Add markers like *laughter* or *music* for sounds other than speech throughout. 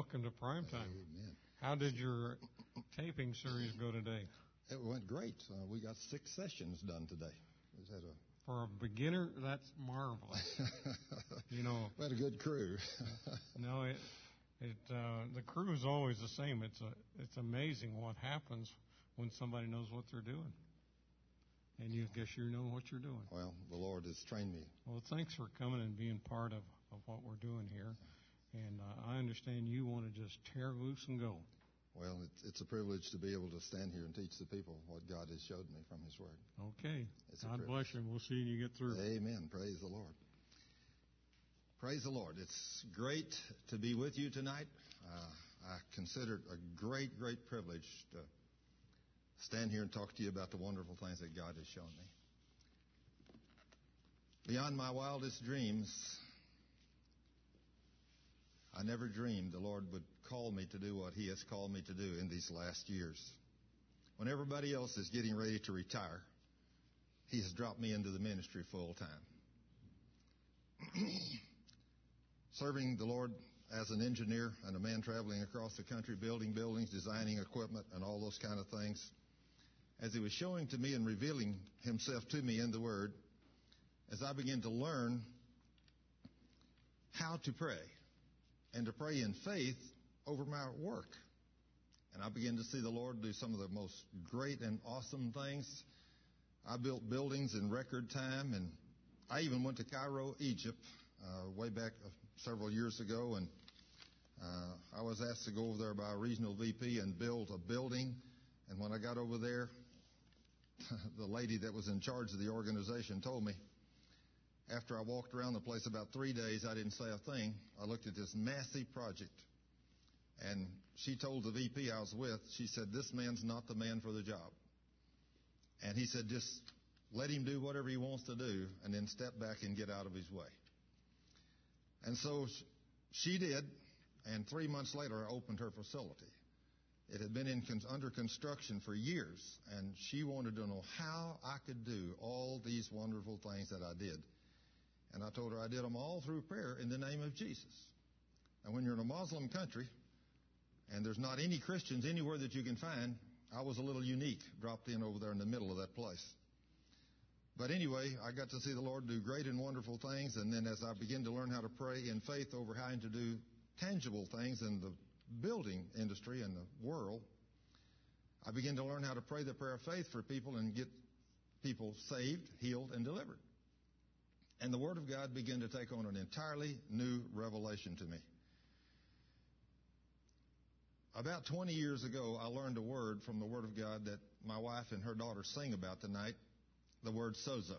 welcome to Primetime. Amen. How did your taping series go today? It went great. Uh, we got six sessions done today. A For a beginner, that's marvelous. *laughs* You know, we had a good crew. *laughs* no, it, it, uh, the crew is always the same. It's a, it's amazing what happens when somebody knows what they're doing. And you guess you know what you're doing. well, the Lord has trained me. Well, thanks for coming and being part of, of what we're doing here. And uh, I understand you want to just tear loose and go. Well, it's, it's a privilege to be able to stand here and teach the people what God has showed me from His Word. Okay. It's God bless you. and We'll see you get through. Amen. Praise the Lord. Praise the Lord. It's great to be with you tonight. Uh, I consider it a great, great privilege to stand here and talk to you about the wonderful things that God has shown me. Beyond my wildest dreams, I never dreamed the Lord would call me to do what He has called me to do in these last years. When everybody else is getting ready to retire, He has dropped me into the ministry full time. *clears throat* Serving the Lord as an engineer and a man traveling across the country, building buildings, designing equipment, and all those kind of things. As He was showing to me and revealing Himself to me in the Word, as I began to learn how to pray and to pray in faith over my work. And I began to see the Lord do some of the most great and awesome things. I built buildings in record time, and I even went to Cairo, Egypt, uh, way back uh, several years ago, and uh, I was asked to go over there by a regional VP and build a building. And when I got over there, *laughs* the lady that was in charge of the organization told me, after I walked around the place about three days, I didn't say a thing. I looked at this massive project. And she told the VP I was with, she said, this man's not the man for the job. And he said, just let him do whatever he wants to do and then step back and get out of his way. And so she did. And three months later, I opened her facility. It had been in under construction for years, and she wanted to know how I could do all these wonderful things that I did. And I told her I did them all through prayer in the name of Jesus. And when you're in a Muslim country, and there's not any Christians anywhere that you can find, I was a little unique, dropped in over there in the middle of that place. But anyway, I got to see the Lord do great and wonderful things, and then as I began to learn how to pray in faith over how to do tangible things in the building industry and the world, I began to learn how to pray the prayer of faith for people and get people saved, healed, and delivered. And the Word of God began to take on an entirely new revelation to me. About 20 years ago, I learned a word from the Word of God that my wife and her daughter sing about tonight, the word sozo.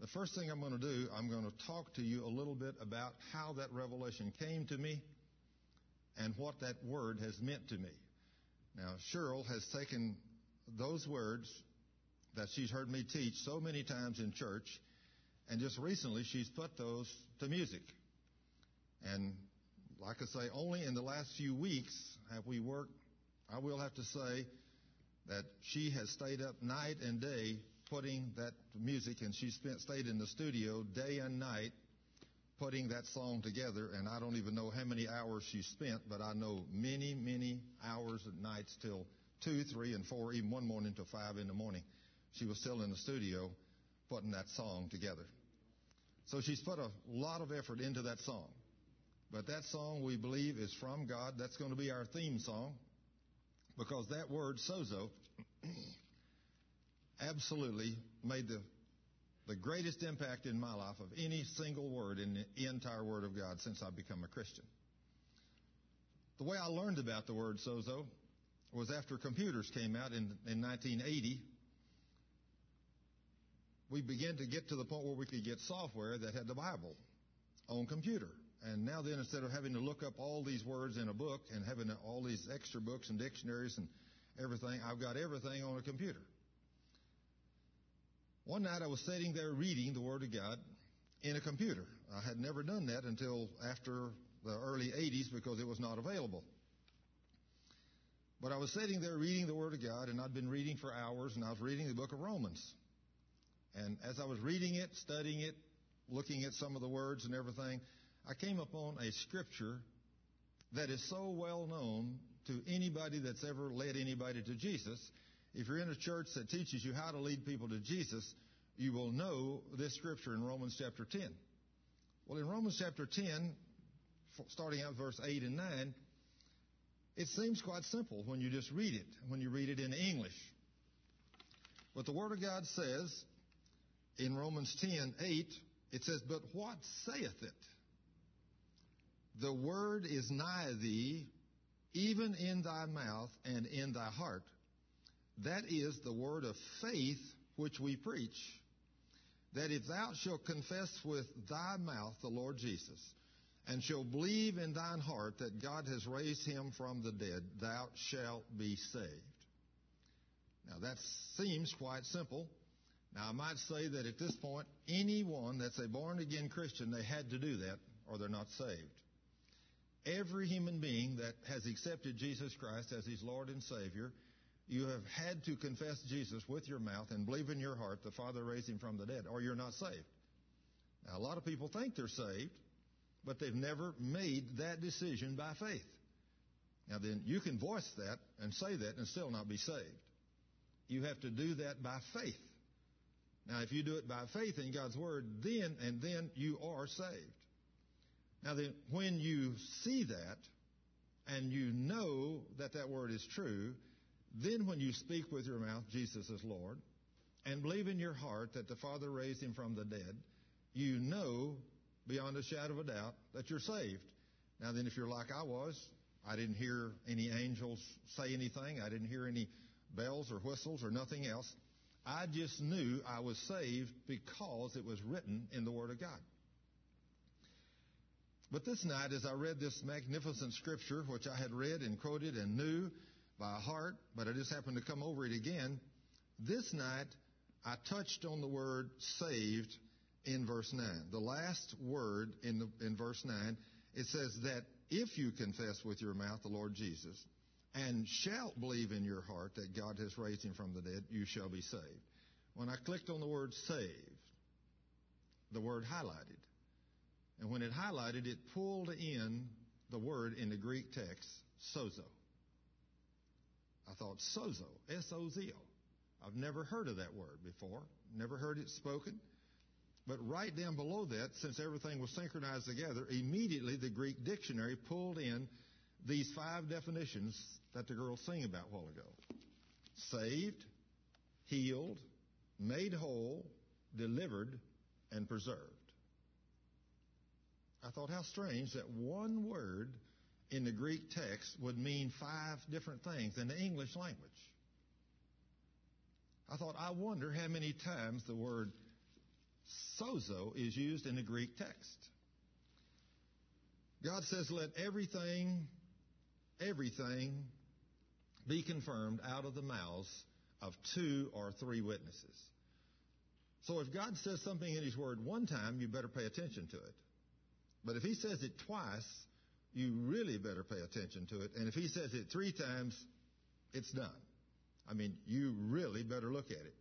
The first thing I'm going to do, I'm going to talk to you a little bit about how that revelation came to me and what that word has meant to me. Now, Cheryl has taken those words that she's heard me teach so many times in church, and just recently she's put those to music. And like I say, only in the last few weeks have we worked. I will have to say that she has stayed up night and day putting that music, and she spent stayed in the studio day and night putting that song together. And I don't even know how many hours she spent, but I know many, many hours and nights till two, three, and four, even one morning till five in the morning. She was still in the studio putting that song together. So she's put a lot of effort into that song. But that song we believe is from God. That's going to be our theme song because that word sozo *clears throat* absolutely made the the greatest impact in my life of any single word in the entire Word of God since I've become a Christian. The way I learned about the word sozo was after computers came out in, in 1980. We began to get to the point where we could get software that had the Bible on computer. And now then, instead of having to look up all these words in a book and having all these extra books and dictionaries and everything, I've got everything on a computer. One night I was sitting there reading the Word of God in a computer. I had never done that until after the early 80s because it was not available. But I was sitting there reading the Word of God, and I'd been reading for hours, and I was reading the book of Romans. And as I was reading it, studying it, looking at some of the words and everything, I came upon a scripture that is so well known to anybody that's ever led anybody to Jesus. If you're in a church that teaches you how to lead people to Jesus, you will know this scripture in Romans chapter 10. Well, in Romans chapter 10, starting out verse 8 and 9, it seems quite simple when you just read it, when you read it in English. But the Word of God says in Romans 10 8, it says, But what saith it? The word is nigh thee, even in thy mouth and in thy heart. That is the word of faith which we preach. That if thou shalt confess with thy mouth the Lord Jesus, and shalt believe in thine heart that God has raised him from the dead, thou shalt be saved. Now that seems quite simple. Now I might say that at this point, anyone that's a born again Christian, they had to do that or they're not saved. Every human being that has accepted Jesus Christ as his Lord and Savior, you have had to confess Jesus with your mouth and believe in your heart the Father raised him from the dead, or you're not saved. Now, a lot of people think they're saved, but they've never made that decision by faith. Now, then, you can voice that and say that and still not be saved. You have to do that by faith. Now, if you do it by faith in God's Word, then and then you are saved. Now then, when you see that and you know that that word is true, then when you speak with your mouth, Jesus is Lord, and believe in your heart that the Father raised him from the dead, you know beyond a shadow of a doubt that you're saved. Now then, if you're like I was, I didn't hear any angels say anything. I didn't hear any bells or whistles or nothing else. I just knew I was saved because it was written in the Word of God. But this night, as I read this magnificent scripture, which I had read and quoted and knew by heart, but I just happened to come over it again, this night I touched on the word saved in verse 9. The last word in, the, in verse 9, it says that if you confess with your mouth the Lord Jesus and shalt believe in your heart that God has raised him from the dead, you shall be saved. When I clicked on the word saved, the word highlighted. And when it highlighted, it pulled in the word in the Greek text, sozo. I thought, sozo, S-O-Z-O. I've never heard of that word before, never heard it spoken. But right down below that, since everything was synchronized together, immediately the Greek dictionary pulled in these five definitions that the girls sang about a while ago. Saved, healed, made whole, delivered, and preserved. I thought how strange that one word in the Greek text would mean five different things in the English language. I thought, I wonder how many times the word sozo is used in the Greek text. God says, let everything, everything be confirmed out of the mouths of two or three witnesses. So if God says something in His Word one time, you better pay attention to it. But if he says it twice, you really better pay attention to it. And if he says it three times, it's done. I mean, you really better look at it.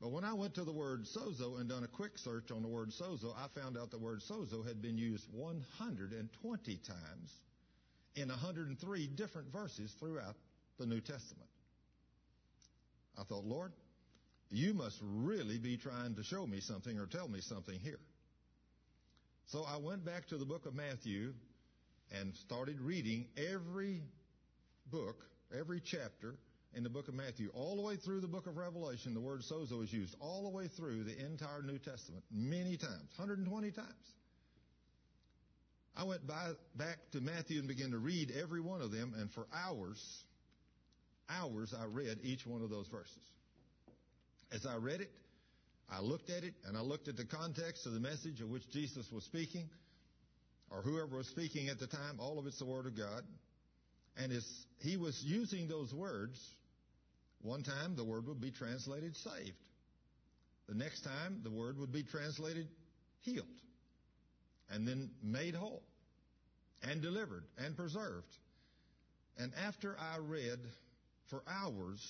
But when I went to the word sozo and done a quick search on the word sozo, I found out the word sozo had been used 120 times in 103 different verses throughout the New Testament. I thought, Lord, you must really be trying to show me something or tell me something here. So I went back to the book of Matthew and started reading every book, every chapter in the book of Matthew, all the way through the book of Revelation. The word sozo is used all the way through the entire New Testament, many times, 120 times. I went by, back to Matthew and began to read every one of them, and for hours, hours I read each one of those verses. As I read it, I looked at it and I looked at the context of the message of which Jesus was speaking, or whoever was speaking at the time. All of it's the Word of God. And as he was using those words, one time the word would be translated saved. The next time the word would be translated healed. And then made whole. And delivered and preserved. And after I read for hours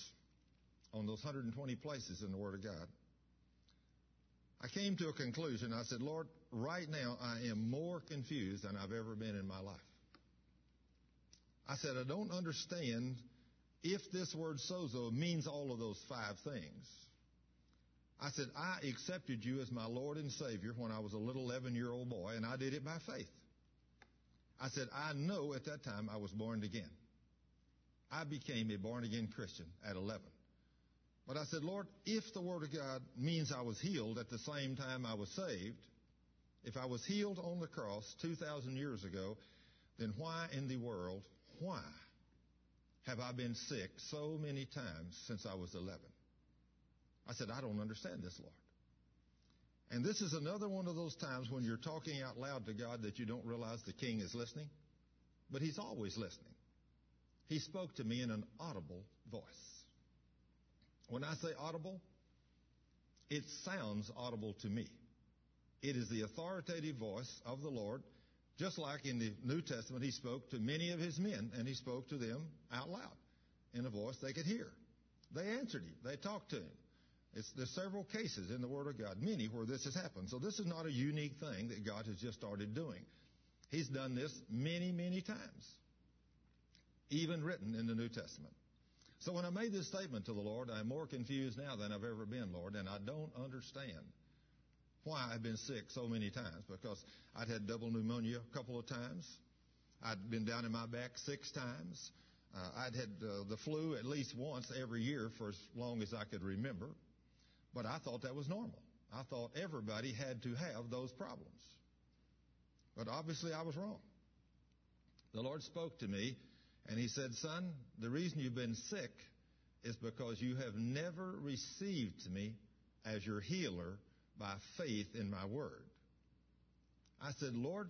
on those 120 places in the Word of God, I came to a conclusion. I said, Lord, right now I am more confused than I've ever been in my life. I said, I don't understand if this word sozo means all of those five things. I said, I accepted you as my Lord and Savior when I was a little 11 year old boy, and I did it by faith. I said, I know at that time I was born again. I became a born again Christian at 11. But I said, Lord, if the Word of God means I was healed at the same time I was saved, if I was healed on the cross 2,000 years ago, then why in the world, why have I been sick so many times since I was 11? I said, I don't understand this, Lord. And this is another one of those times when you're talking out loud to God that you don't realize the king is listening. But he's always listening. He spoke to me in an audible voice. When I say audible, it sounds audible to me. It is the authoritative voice of the Lord, just like in the New Testament, he spoke to many of his men, and he spoke to them out loud in a voice they could hear. They answered him. They talked to him. It's, there's several cases in the Word of God, many where this has happened. So this is not a unique thing that God has just started doing. He's done this many, many times, even written in the New Testament. So when I made this statement to the Lord, I'm more confused now than I've ever been, Lord, and I don't understand why I've been sick so many times because I'd had double pneumonia a couple of times. I'd been down in my back six times. Uh, I'd had uh, the flu at least once every year for as long as I could remember. But I thought that was normal. I thought everybody had to have those problems. But obviously I was wrong. The Lord spoke to me and He said, Son, the reason you've been sick is because you have never received me as your healer by faith in my word. I said, Lord,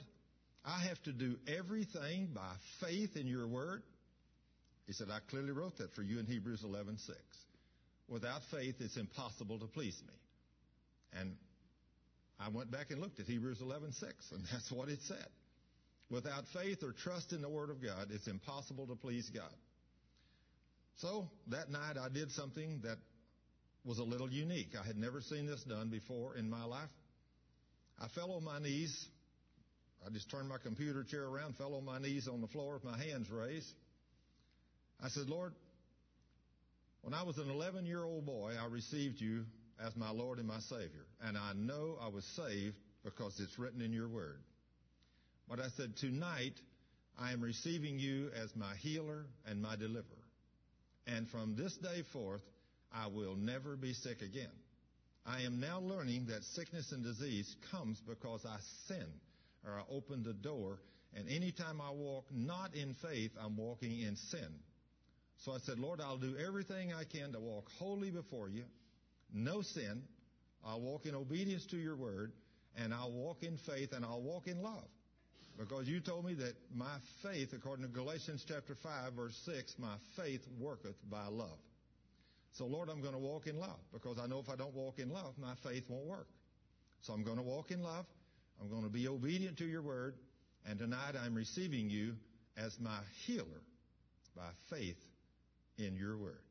I have to do everything by faith in your word. He said, I clearly wrote that for you in Hebrews 11:6. Without faith, it's impossible to please me. And I went back and looked at Hebrews 11:6, and *laughs* that's what it said. Without faith or trust in the Word of God, it's impossible to please God. So that night, I did something that was a little unique. I had never seen this done before in my life. I fell on my knees. I just turned my computer chair around, fell on my knees on the floor with my hands raised. I said, Lord, when I was an 11 year old boy, I received you as my Lord and my Savior. And I know I was saved because it's written in your word. But I said, tonight, I am receiving you as my healer and my deliverer. And from this day forth, I will never be sick again. I am now learning that sickness and disease comes because I sin or I open the door. And anytime I walk not in faith, I'm walking in sin. So I said, Lord, I'll do everything I can to walk holy before you, no sin. I'll walk in obedience to your word, and I'll walk in faith, and I'll walk in love. Because you told me that my faith, according to Galatians chapter 5, verse 6, my faith worketh by love. So, Lord, I'm going to walk in love because I know if I don't walk in love, my faith won't work. So I'm going to walk in love. I'm going to be obedient to your word. And tonight I'm receiving you as my healer by faith in your word.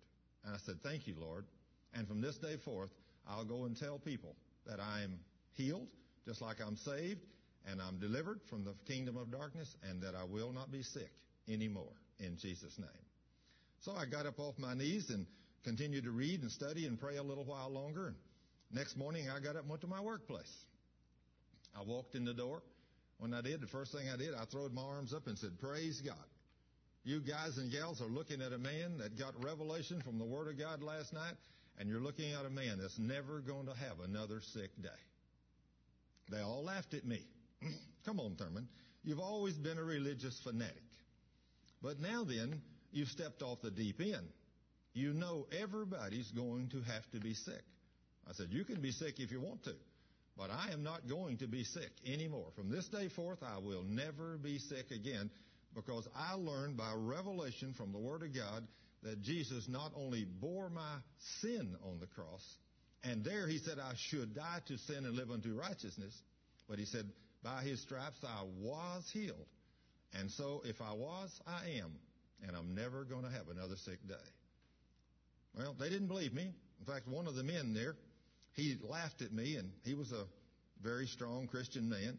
And I said, Thank you, Lord. And from this day forth, I'll go and tell people that I am healed, just like I'm saved, and I'm delivered from the kingdom of darkness, and that I will not be sick anymore in Jesus' name. So I got up off my knees and continued to read and study and pray a little while longer. And next morning, I got up and went to my workplace. I walked in the door. When I did, the first thing I did, I throwed my arms up and said, Praise God. You guys and gals are looking at a man that got revelation from the Word of God last night, and you're looking at a man that's never going to have another sick day. They all laughed at me. *clears throat* Come on, Thurman. You've always been a religious fanatic. But now then, you've stepped off the deep end. You know everybody's going to have to be sick. I said, you can be sick if you want to, but I am not going to be sick anymore. From this day forth, I will never be sick again because I learned by revelation from the Word of God that Jesus not only bore my sin on the cross, and there he said I should die to sin and live unto righteousness, but he said, by his stripes I was healed. And so if I was, I am. And I'm never going to have another sick day. Well, they didn't believe me. In fact, one of the men there, he laughed at me, and he was a very strong Christian man.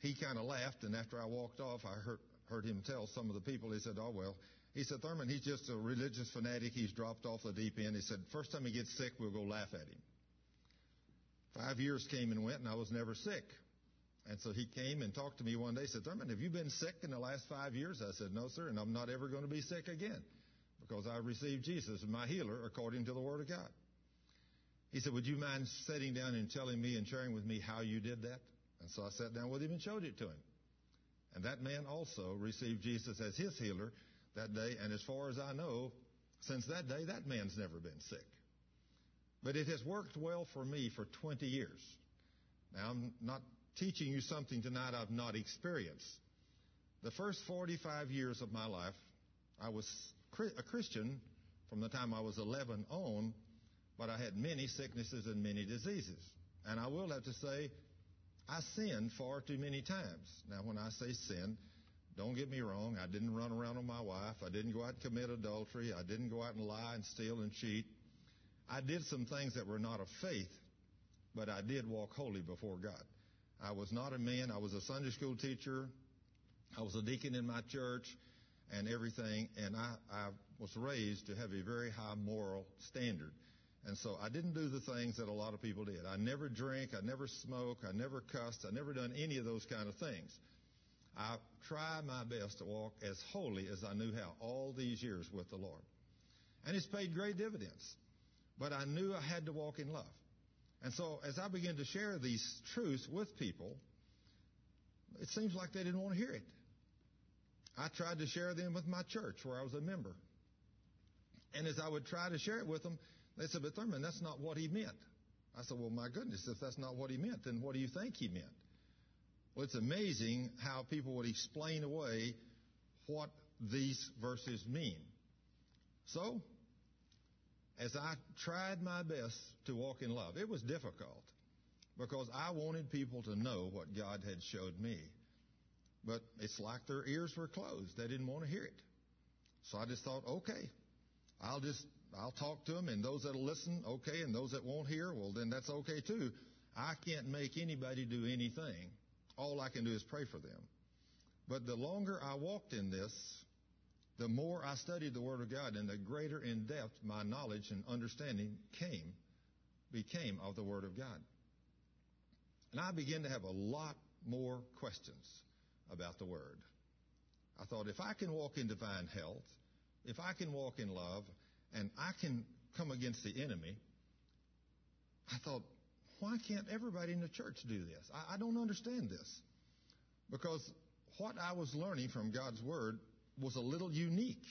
He kind of laughed, and after I walked off, I heard, heard him tell some of the people, he said, oh, well, he said, Thurman, he's just a religious fanatic. He's dropped off the deep end. He said, first time he gets sick, we'll go laugh at him. Five years came and went, and I was never sick. And so he came and talked to me one day. He said, Thurman, have you been sick in the last five years? I said, no, sir, and I'm not ever going to be sick again because I received Jesus as my healer according to the Word of God. He said, would you mind sitting down and telling me and sharing with me how you did that? And so I sat down with him and showed it to him. And that man also received Jesus as his healer that day. And as far as I know, since that day, that man's never been sick. But it has worked well for me for 20 years. Now, I'm not teaching you something tonight I've not experienced. The first 45 years of my life, I was a Christian from the time I was 11 on, but I had many sicknesses and many diseases. And I will have to say, I sinned far too many times. Now, when I say sin, don't get me wrong. I didn't run around on my wife. I didn't go out and commit adultery. I didn't go out and lie and steal and cheat. I did some things that were not of faith, but I did walk holy before God. I was not a man. I was a Sunday school teacher. I was a deacon in my church and everything. And I, I was raised to have a very high moral standard. And so I didn't do the things that a lot of people did. I never drank. I never smoked. I never cussed. I never done any of those kind of things. I tried my best to walk as holy as I knew how all these years with the Lord. And it's paid great dividends. But I knew I had to walk in love. And so as I began to share these truths with people, it seems like they didn't want to hear it. I tried to share them with my church where I was a member. And as I would try to share it with them, they said, but Thurman, that's not what he meant. I said, well, my goodness, if that's not what he meant, then what do you think he meant? Well, it's amazing how people would explain away what these verses mean. So, as I tried my best to walk in love, it was difficult because I wanted people to know what God had showed me. But it's like their ears were closed. They didn't want to hear it. So I just thought, okay, I'll just, I'll talk to them and those that'll listen, okay, and those that won't hear, well then that's okay too. I can't make anybody do anything. All I can do is pray for them. But the longer I walked in this, the more I studied the Word of God and the greater in depth my knowledge and understanding came, became of the Word of God. And I began to have a lot more questions about the Word. I thought, if I can walk in divine health, if I can walk in love, and I can come against the enemy, I thought, why can't everybody in the church do this? I, I don't understand this. Because what I was learning from God's Word was a little unique.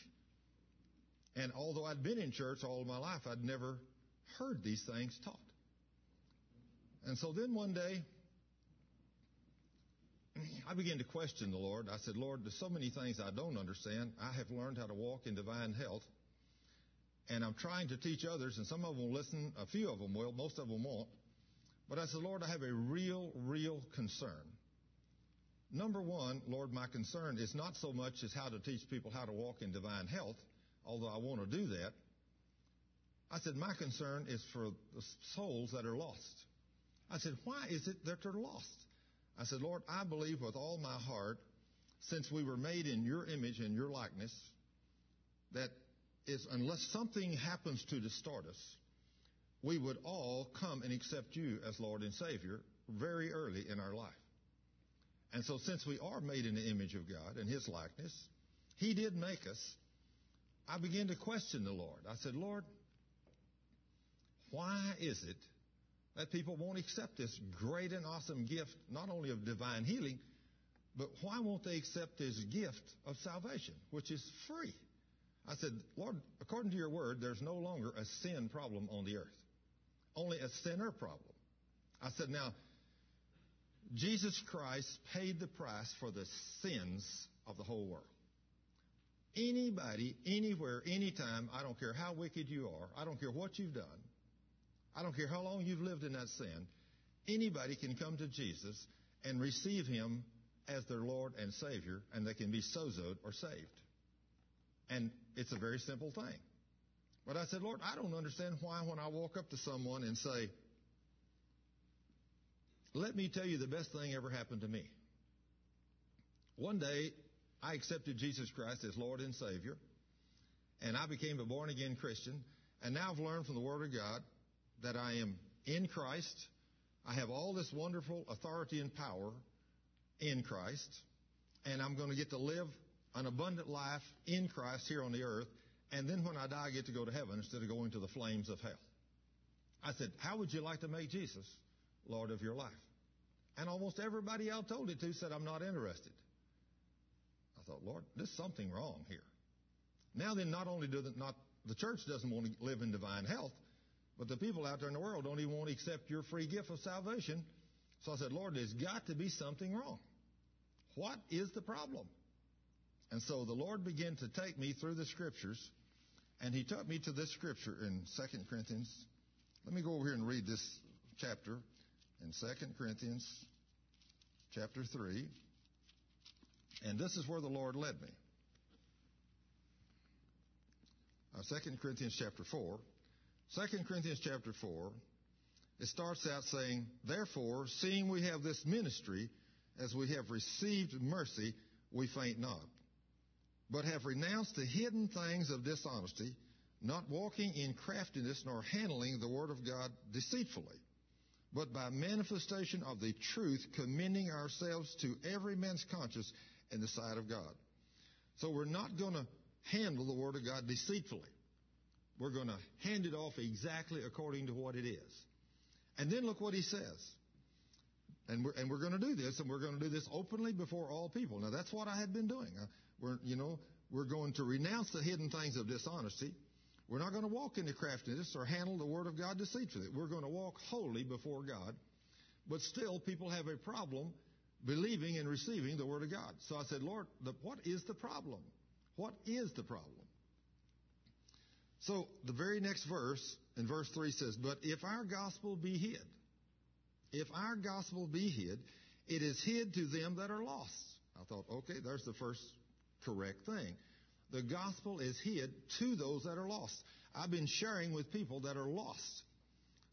And although I'd been in church all my life, I'd never heard these things taught. And so then one day, I began to question the Lord. I said, Lord, there's so many things I don't understand. I have learned how to walk in divine health. And I'm trying to teach others, and some of them will listen, a few of them will, most of them won't. But I said, Lord, I have a real, real concern. Number one, Lord, my concern is not so much as how to teach people how to walk in divine health, although I want to do that. I said, my concern is for the souls that are lost. I said, why is it that they're lost? I said, Lord, I believe with all my heart, since we were made in your image and your likeness, that is, unless something happens to distort us, we would all come and accept you as Lord and Savior very early in our life. And so since we are made in the image of God and His likeness, He did make us. I began to question the Lord. I said, Lord, why is it that people won't accept this great and awesome gift, not only of divine healing, but why won't they accept this gift of salvation, which is free? I said, Lord, according to your word, there's no longer a sin problem on the earth, only a sinner problem. I said, now, Jesus Christ paid the price for the sins of the whole world. Anybody, anywhere, anytime, I don't care how wicked you are, I don't care what you've done, I don't care how long you've lived in that sin, anybody can come to Jesus and receive Him as their Lord and Savior, and they can be sozoed or saved. And it's a very simple thing. But I said, Lord, I don't understand why when I walk up to someone and say, let me tell you the best thing ever happened to me. One day, I accepted Jesus Christ as Lord and Savior, and I became a born again Christian. And now I've learned from the Word of God that I am in Christ. I have all this wonderful authority and power in Christ, and I'm going to get to live an abundant life in Christ here on the earth. And then when I die, I get to go to heaven instead of going to the flames of hell. I said, How would you like to make Jesus Lord of your life? And almost everybody I told it to said, I'm not interested. I thought, Lord, there's something wrong here. Now then, not only does not, the church doesn't want to live in divine health, but the people out there in the world don't even want to accept your free gift of salvation. So I said, Lord, there's got to be something wrong. What is the problem? And so the Lord began to take me through the scriptures, and He took me to this scripture in 2 Corinthians. Let me go over here and read this chapter in 2 Corinthians chapter 3. And this is where the Lord led me. Uh, 2 Corinthians chapter 4. 2 Corinthians chapter 4, it starts out saying, Therefore, seeing we have this ministry, as we have received mercy, we faint not, but have renounced the hidden things of dishonesty, not walking in craftiness, nor handling the word of God deceitfully, but by manifestation of the truth, commending ourselves to every man's conscience in the sight of God. So we're not going to handle the Word of God deceitfully. We're going to hand it off exactly according to what it is. And then look what he says. And we're, and we're going to do this, and we're going to do this openly before all people. Now, that's what I had been doing. Uh, we're, you know, we're going to renounce the hidden things of dishonesty. We're not going to walk into craftiness or handle the Word of God deceitfully. We're going to walk holy before God. But still, people have a problem believing and receiving the Word of God. So I said, Lord, the, what is the problem? What is the problem? So the very next verse, in verse 3 says, But if our gospel be hid, if our gospel be hid, it is hid to them that are lost. I thought, okay, there's the first correct thing. The gospel is hid to those that are lost. I've been sharing with people that are lost.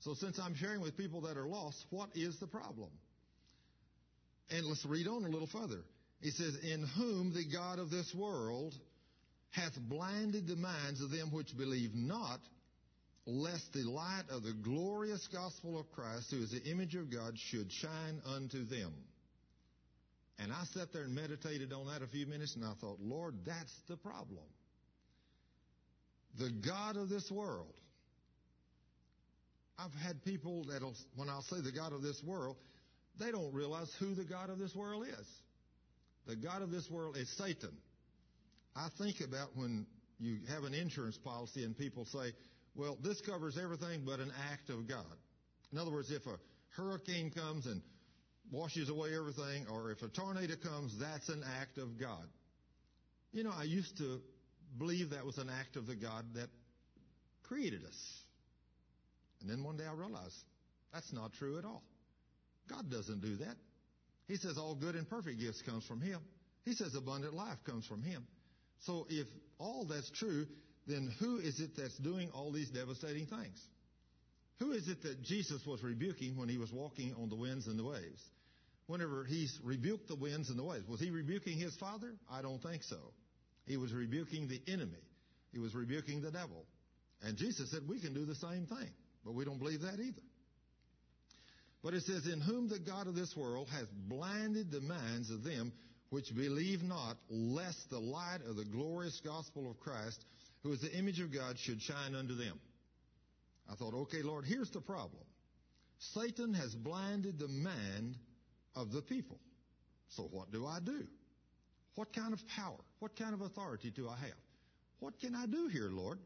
So since I'm sharing with people that are lost, what is the problem? And let's read on a little further. He says, In whom the God of this world hath blinded the minds of them which believe not, lest the light of the glorious gospel of Christ, who is the image of God, should shine unto them. And I sat there and meditated on that a few minutes, and I thought, Lord, that's the problem. The God of this world. I've had people that'll, when I'll say the God of this world, they don't realize who the God of this world is. The God of this world is Satan. I think about when you have an insurance policy and people say, well, this covers everything but an act of God. In other words, if a hurricane comes and washes away everything, or if a tornado comes, that's an act of God. You know, I used to believe that was an act of the God that created us. And then one day I realized that's not true at all. God doesn't do that. He says all good and perfect gifts comes from Him. He says abundant life comes from Him. So if all that's true, then who is it that's doing all these devastating things? Who is it that Jesus was rebuking when he was walking on the winds and the waves? Whenever he rebuked the winds and the waves, was he rebuking his father? I don't think so. He was rebuking the enemy. He was rebuking the devil. And Jesus said we can do the same thing, but we don't believe that either. But it says, In whom the God of this world has blinded the minds of them which believe not, lest the light of the glorious gospel of Christ, who is the image of God, should shine unto them. I thought, okay, Lord, here's the problem. Satan has blinded the mind of the people. So what do I do? What kind of power? What kind of authority do I have? What can I do here, Lord?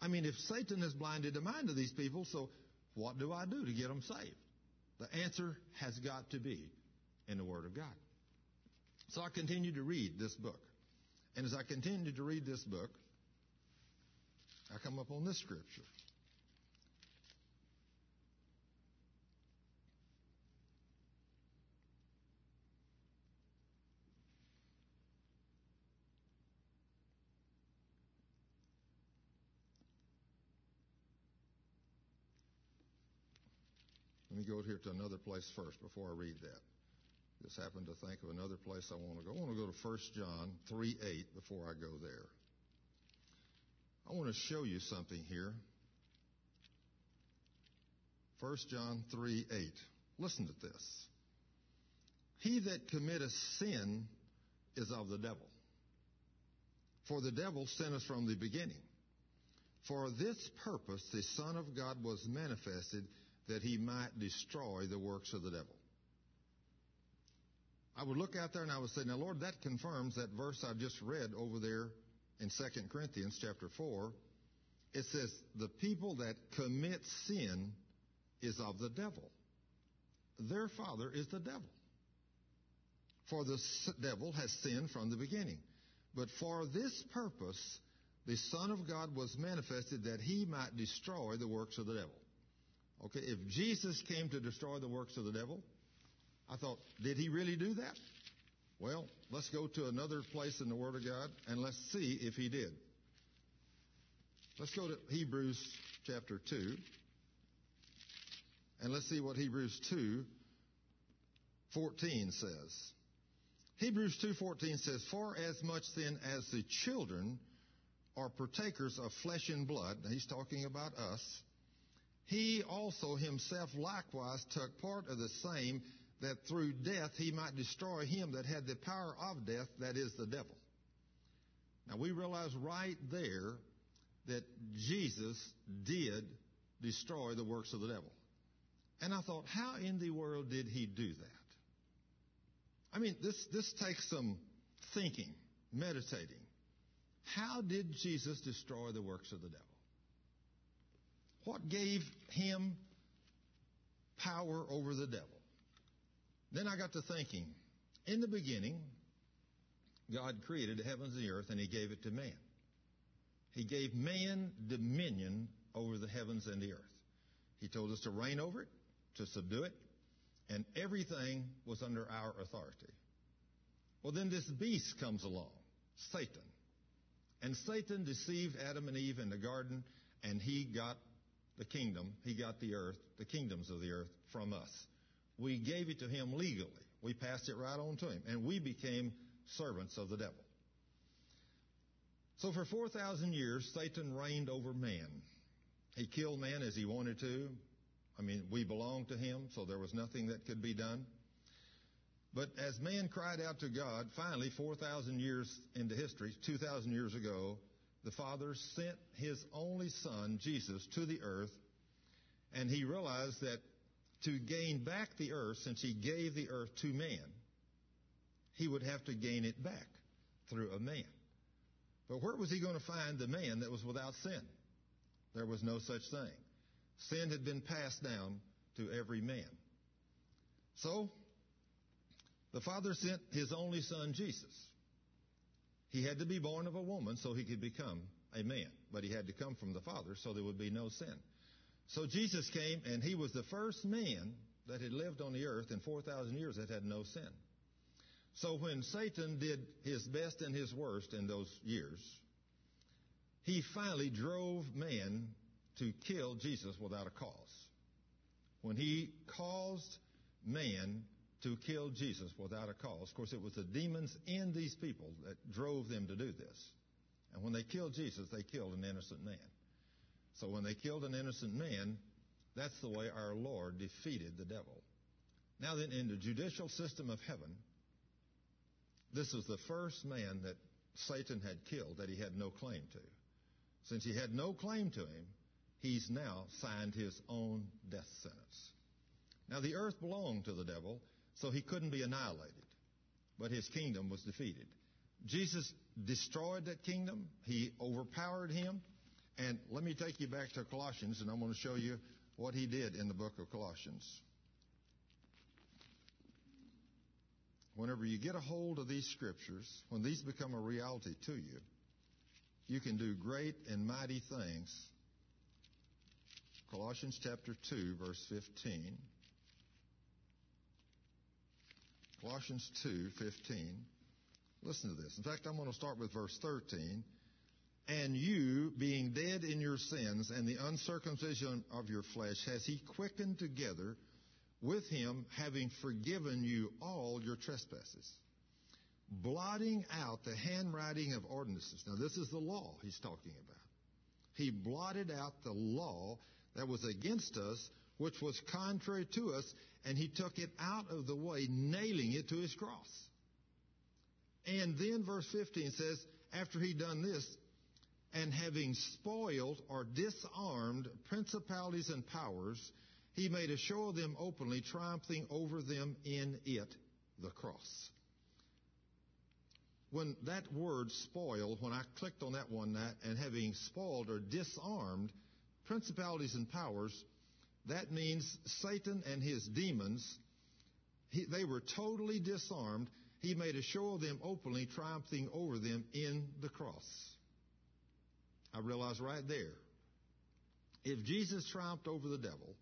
I mean, if Satan has blinded the mind of these people, so what do I do to get them saved? The answer has got to be in the Word of God. So I continued to read this book. And as I continued to read this book, I come up on this scripture. Go here to another place first before I read that. Just happened to think of another place I want to go. I want to go to 1 John 3 8 before I go there. I want to show you something here. 1 John 3 8. Listen to this. He that committeth sin is of the devil. For the devil sinneth from the beginning. For this purpose the Son of God was manifested that he might destroy the works of the devil. I would look out there and I would say, now Lord, that confirms that verse I just read over there in 2 Corinthians chapter 4. It says, the people that commit sin is of the devil. Their father is the devil. For the devil has sinned from the beginning. But for this purpose, the Son of God was manifested that he might destroy the works of the devil. Okay, if Jesus came to destroy the works of the devil, I thought, did he really do that? Well, let's go to another place in the Word of God and let's see if he did. Let's go to Hebrews chapter 2. And let's see what Hebrews 2 14 says. Hebrews 2:14 says, "For as much then as the children are partakers of flesh and blood, he's talking about us, he also himself likewise took part of the same, that through death he might destroy him that had the power of death, that is the devil. Now we realize right there that Jesus did destroy the works of the devil. And I thought, how in the world did he do that? I mean, this, this takes some thinking, meditating. How did Jesus destroy the works of the devil? What gave him power over the devil? Then I got to thinking, in the beginning, God created the heavens and the earth and he gave it to man. He gave man dominion over the heavens and the earth. He told us to reign over it, to subdue it, and everything was under our authority. Well, then this beast comes along, Satan. And Satan deceived Adam and Eve in the garden, and he got the kingdom, he got the earth, the kingdoms of the earth from us. We gave it to him legally. We passed it right on to him, and we became servants of the devil. So for 4,000 years, Satan reigned over man. He killed man as he wanted to. I mean, we belonged to him, so there was nothing that could be done. But as man cried out to God, finally, 4,000 years into history, 2,000 years ago, the Father sent His only Son, Jesus, to the earth, and He realized that to gain back the earth, since He gave the earth to man, He would have to gain it back through a man. But where was He going to find the man that was without sin? There was no such thing. Sin had been passed down to every man. So, the Father sent His only Son, Jesus. He had to be born of a woman so He could become a man. But He had to come from the Father so there would be no sin. So Jesus came and He was the first man that had lived on the earth in 4,000 years that had no sin. So when Satan did his best and his worst in those years, he finally drove man to kill Jesus without a cause. When he caused man to kill Jesus without a cause, of course, it was the demons in these people that drove them to do this. And when they killed Jesus, they killed an innocent man. So when they killed an innocent man, that's the way our Lord defeated the devil. Now then, in the judicial system of heaven, this is the first man that Satan had killed that he had no claim to. Since he had no claim to him, he's now signed his own death sentence. Now the earth belonged to the devil, so he couldn't be annihilated. But his kingdom was defeated. Jesus destroyed that kingdom. He overpowered him. And let me take you back to Colossians, and I'm going to show you what he did in the book of Colossians. Whenever you get a hold of these scriptures, when these become a reality to you, you can do great and mighty things Colossians chapter 2, verse 15. Colossians 2:15. Listen to this. In fact, I'm going to start with verse 13. And you, being dead in your sins and the uncircumcision of your flesh, has he quickened together with him, having forgiven you all your trespasses, blotting out the handwriting of ordinances. Now, this is the law he's talking about. He blotted out the law that was against us, which was contrary to us, and he took it out of the way, nailing it to his cross. And then verse 15 says, after he done this, and having spoiled or disarmed principalities and powers, he made a show of them openly, triumphing over them in it, the cross. When that word spoil, when I clicked on that one, that, and having spoiled or disarmed principalities and powers, that means Satan and his demons, he, they were totally disarmed. He made a show of them openly, triumphing over them in the cross. I realize right there, if Jesus triumphed over the devil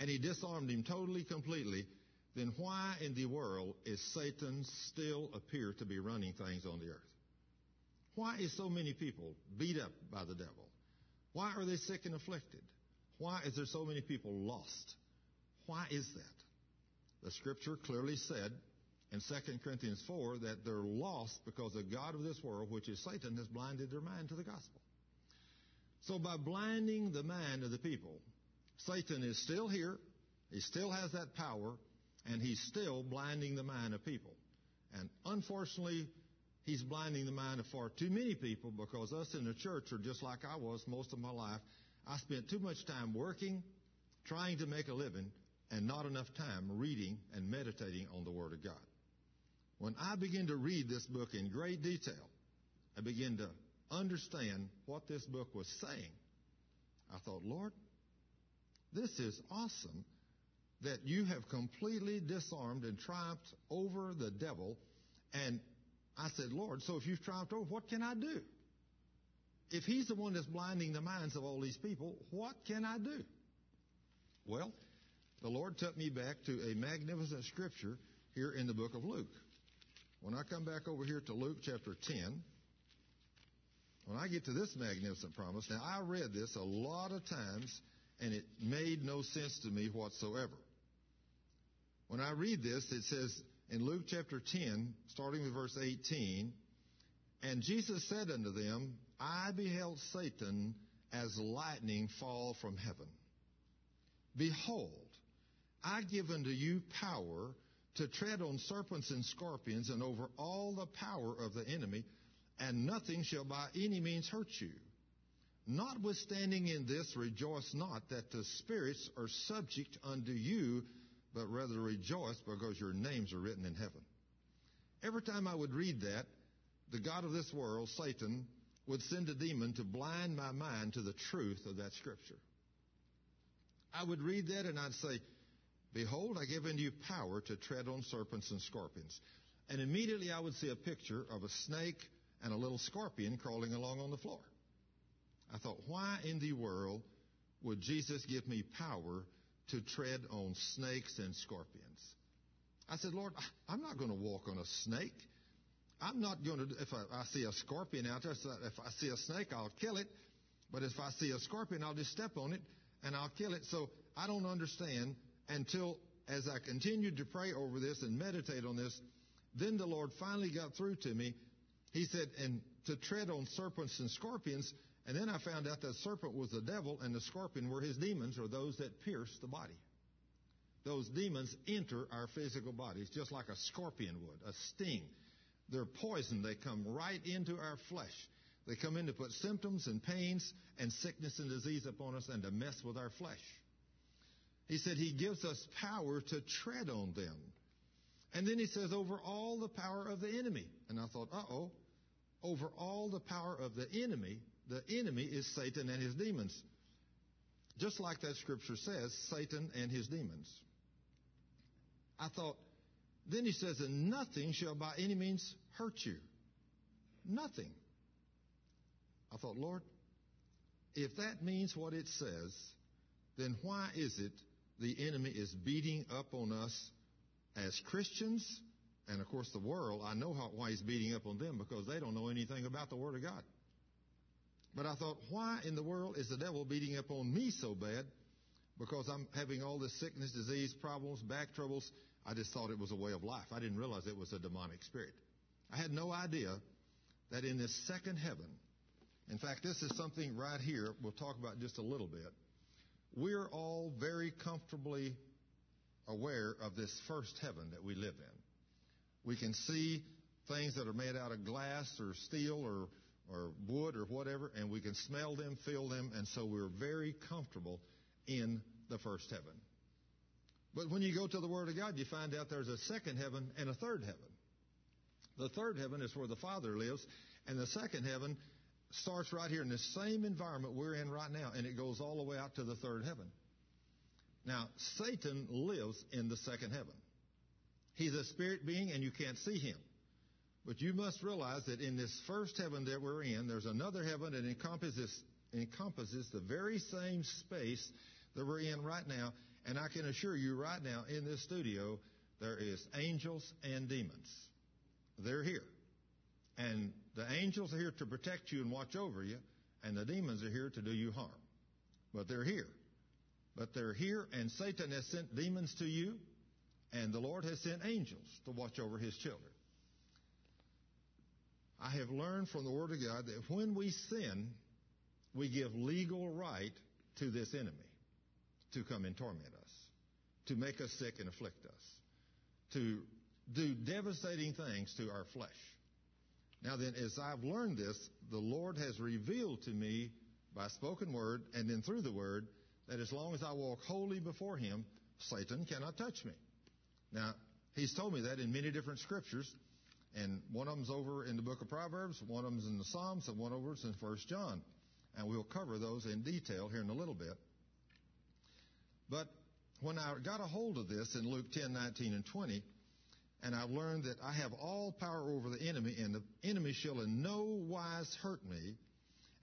and he disarmed him totally, completely, then why in the world is Satan still appear to be running things on the earth? Why is so many people beat up by the devil? Why are they sick and afflicted? Why is there so many people lost? Why is that? The scripture clearly said in 2 Corinthians 4 that they're lost because the God of this world, which is Satan, has blinded their mind to the gospel. So by blinding the mind of the people, Satan is still here. He still has that power and he's still blinding the mind of people. And unfortunately, he's blinding the mind of far too many people because us in the church are just like I was most of my life. I spent too much time working, trying to make a living, and not enough time reading and meditating on the Word of God. When I begin to read this book in great detail, I begin to understand what this book was saying. I thought, Lord, this is awesome that you have completely disarmed and triumphed over the devil. And I said, Lord, so if you've triumphed over, what can I do? If he's the one that's blinding the minds of all these people, what can I do? Well, the Lord took me back to a magnificent scripture here in the book of Luke. When I come back over here to Luke chapter 10, when I get to this magnificent promise, now I read this a lot of times and it made no sense to me whatsoever. When I read this, it says in Luke chapter 10, starting with verse 18, and Jesus said unto them, I beheld Satan as lightning fall from heaven. Behold, I give unto you power to tread on serpents and scorpions and over all the power of the enemy, and nothing shall by any means hurt you. Notwithstanding in this, rejoice not that the spirits are subject unto you, but rather rejoice because your names are written in heaven. Every time I would read that, the God of this world, Satan, would send a demon to blind my mind to the truth of that scripture. I would read that and I'd say, Behold, I give unto you power to tread on serpents and scorpions. And immediately I would see a picture of a snake and a little scorpion crawling along on the floor. I thought, why in the world would Jesus give me power to tread on snakes and scorpions. I said, Lord, I'm not going to walk on a snake. I'm not going to, if I, I see a scorpion out there, if I see a snake, I'll kill it. But if I see a scorpion, I'll just step on it and I'll kill it. So I don't understand until as I continued to pray over this and meditate on this, then the Lord finally got through to me. He said, and to tread on serpents and scorpions, and then I found out that serpent was the devil and the scorpion were his demons or those that pierce the body. Those demons enter our physical bodies just like a scorpion would, a sting. They're poison. They come right into our flesh. They come in to put symptoms and pains and sickness and disease upon us and to mess with our flesh. He said he gives us power to tread on them. And then he says, over all the power of the enemy. And I thought, uh oh, over all the power of the enemy, the enemy is Satan and his demons. Just like that scripture says, Satan and his demons. I thought, then he says, and nothing shall by any means hurt you. Nothing. I thought, Lord, if that means what it says, then why is it the enemy is beating up on us as Christians? And of course, the world, I know how, why he's beating up on them because they don't know anything about the Word of God. But I thought, why in the world is the devil beating up on me so bad because I'm having all this sickness, disease, problems, back troubles. I just thought it was a way of life. I didn't realize it was a demonic spirit. I had no idea that in this second heaven, in fact, this is something right here we'll talk about just a little bit. We're all very comfortably aware of this first heaven that we live in. We can see things that are made out of glass or steel or, or wood or whatever, and we can smell them, feel them, and so we're very comfortable in the first heaven. But when you go to the Word of God, you find out there's a second heaven and a third heaven. The third heaven is where the Father lives, and the second heaven starts right here in the same environment we're in right now, and it goes all the way out to the third heaven. Now, Satan lives in the second heaven. He's a spirit being, and you can't see him. But you must realize that in this first heaven that we're in, there's another heaven that encompasses, encompasses the very same space that we're in right now. And I can assure you right now in this studio, there is angels and demons. They're here. And the angels are here to protect you and watch over you, and the demons are here to do you harm. But they're here. But they're here, and Satan has sent demons to you, and the Lord has sent angels to watch over his children. I have learned from the Word of God that when we sin, we give legal right to this enemy to come and torment us, to make us sick and afflict us, to do devastating things to our flesh. Now then, as I've learned this, the Lord has revealed to me by spoken word and then through the word that as long as I walk holy before Him, Satan cannot touch me. Now, He's told me that in many different scriptures, and one of them's over in the book of Proverbs, one of them's in the Psalms, and one of them's in First John. And we'll cover those in detail here in a little bit. But when I got a hold of this in Luke 10, 19, and 20, and I've learned that I have all power over the enemy, and the enemy shall in no wise hurt me.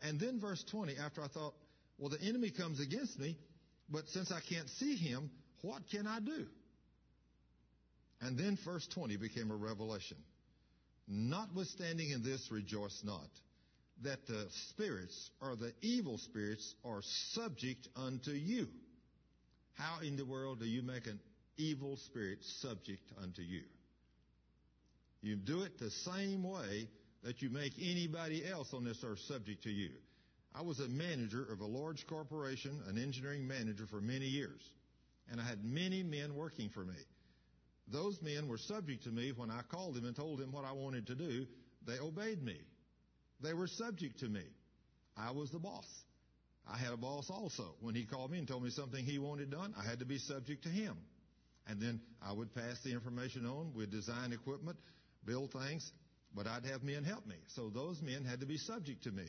And then verse 20, after I thought, well, the enemy comes against me, but since I can't see him, what can I do? And then verse 20 became a revelation. Notwithstanding in this, rejoice not, that the spirits or the evil spirits are subject unto you. How in the world do you make an evil spirit subject unto you? You do it the same way that you make anybody else on this earth subject to you. I was a manager of a large corporation, an engineering manager for many years. And I had many men working for me. Those men were subject to me when I called them and told them what I wanted to do. They obeyed me. They were subject to me. I was the boss. I had a boss also. When he called me and told me something he wanted done, I had to be subject to him. And then I would pass the information on. We'd design equipment, build things, but I'd have men help me. So those men had to be subject to me.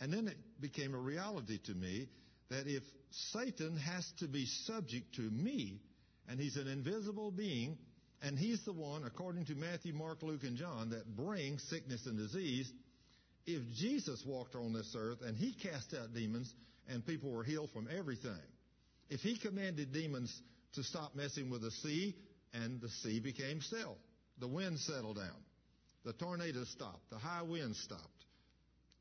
And then it became a reality to me that if Satan has to be subject to me, and he's an invisible being, and he's the one, according to Matthew, Mark, Luke, and John, that brings sickness and disease, if Jesus walked on this earth and he cast out demons and people were healed from everything, if he commanded demons to stop messing with the sea and the sea became still, the wind settled down, the tornadoes stopped, the high winds stopped,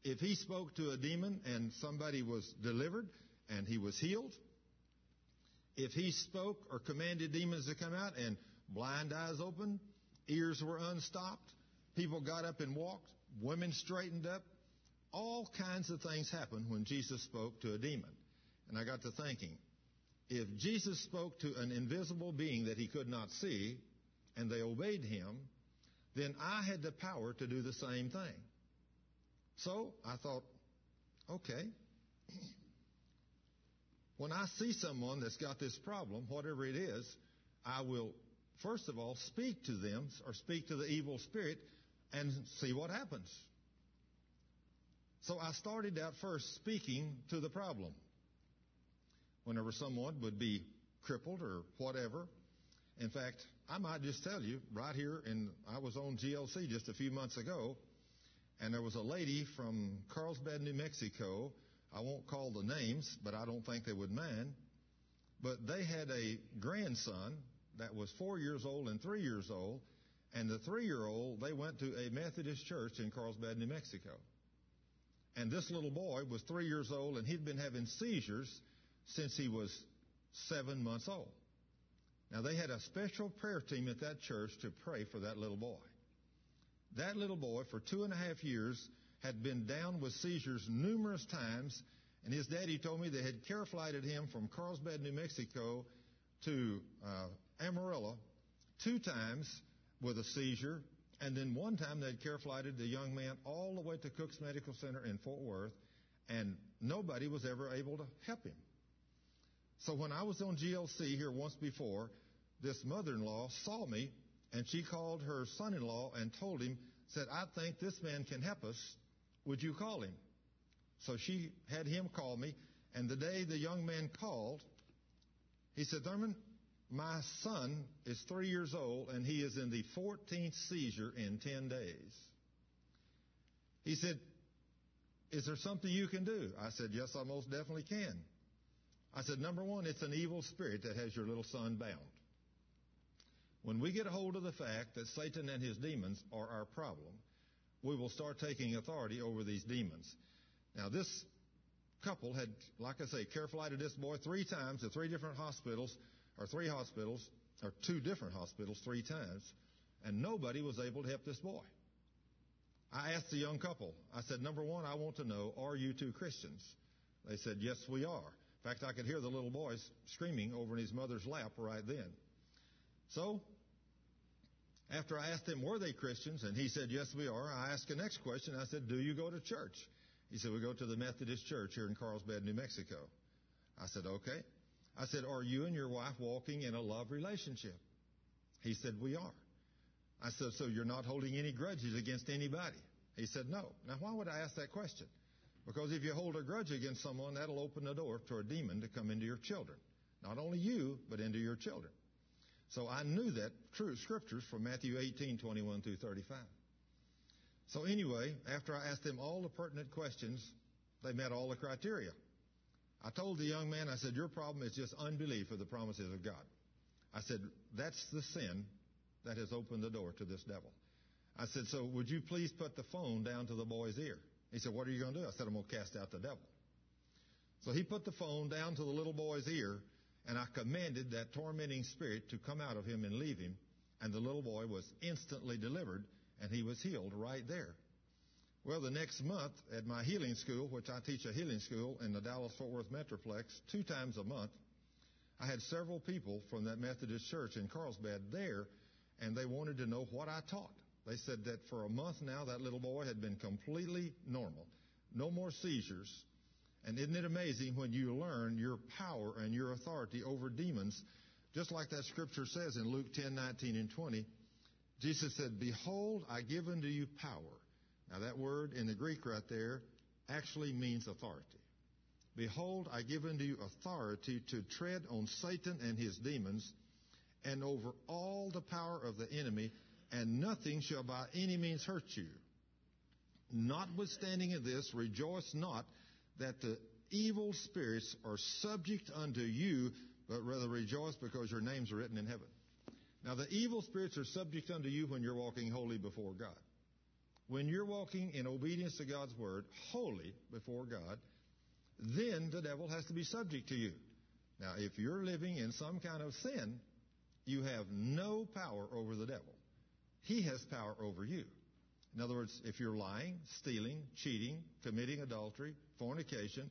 if he spoke to a demon and somebody was delivered and he was healed, if he spoke or commanded demons to come out and blind eyes opened, ears were unstopped, people got up and walked, women straightened up, all kinds of things happened when Jesus spoke to a demon. And I got to thinking, if Jesus spoke to an invisible being that he could not see, and they obeyed him, then I had the power to do the same thing. So I thought, okay. When I see someone that's got this problem, whatever it is, I will, first of all, speak to them or speak to the evil spirit and see what happens. So I started out first speaking to the problem. Whenever someone would be crippled or whatever. In fact, I might just tell you right here, and I was on GLC just a few months ago, and there was a lady from Carlsbad, New Mexico. I won't call the names, but I don't think they would mind. But they had a grandson that was four years old and three years old, and the three year old, they went to a Methodist church in Carlsbad, New Mexico. And this little boy was three years old, and he'd been having seizures since he was seven months old. Now they had a special prayer team at that church to pray for that little boy. That little boy for two and a half years had been down with seizures numerous times and his daddy told me they had care flighted him from Carlsbad, New Mexico to uh, Amarillo two times with a seizure. And then one time they had care flighted the young man all the way to Cook's Medical Center in Fort Worth, and nobody was ever able to help him. So when I was on GLC here once before, this mother-in-law saw me, and she called her son-in-law and told him, said, I think this man can help us. Would you call him? So she had him call me, and the day the young man called, he said, Thurman, my son is three years old, and he is in the 14th seizure in 10 days. He said, Is there something you can do? I said, Yes, I most definitely can. I said, Number one, it's an evil spirit that has your little son bound. When we get a hold of the fact that Satan and his demons are our problem, we will start taking authority over these demons. Now, this couple had, like I say, care flighted this boy three times at three different hospitals, or three hospitals, or two different hospitals three times, and nobody was able to help this boy. I asked the young couple, I said, number one, I want to know, are you two Christians? They said, yes, we are. In fact, I could hear the little boy screaming over in his mother's lap right then. So, after I asked him, were they Christians? And he said, yes, we are. I asked the next question. I said, do you go to church? He said, we go to the Methodist Church here in Carlsbad, New Mexico. I said, okay. I said, are you and your wife walking in a love relationship? He said, we are. I said, so you're not holding any grudges against anybody? He said, no. Now, why would I ask that question? Because if you hold a grudge against someone, that'll open the door to a demon to come into your children. Not only you, but into your children. So I knew that true scriptures from Matthew 18, 21 through 35. So anyway, after I asked them all the pertinent questions, they met all the criteria. I told the young man, I said, your problem is just unbelief of the promises of God. I said, that's the sin that has opened the door to this devil. I said, so would you please put the phone down to the boy's ear? He said, what are you going to do? I said, I'm going to cast out the devil. So he put the phone down to the little boy's ear, and I commanded that tormenting spirit to come out of him and leave him, and the little boy was instantly delivered and he was healed right there. Well, the next month at my healing school, which I teach a healing school in the Dallas Fort Worth Metroplex two times a month, I had several people from that Methodist church in Carlsbad there, and they wanted to know what I taught. They said that for a month now, that little boy had been completely normal. No more seizures. And isn't it amazing when you learn your power and your authority over demons, just like that scripture says in Luke 10, 19, and 20, Jesus said, Behold, I give unto you power. Now that word in the Greek right there actually means authority. Behold, I give unto you authority to tread on Satan and his demons and over all the power of the enemy, and nothing shall by any means hurt you. Notwithstanding of this, rejoice not that the evil spirits are subject unto you, but rather rejoice because your names are written in heaven. Now, the evil spirits are subject unto you when you're walking holy before God. When you're walking in obedience to God's word, holy before God, then the devil has to be subject to you. Now, if you're living in some kind of sin, you have no power over the devil. He has power over you. In other words, if you're lying, stealing, cheating, committing adultery, fornication,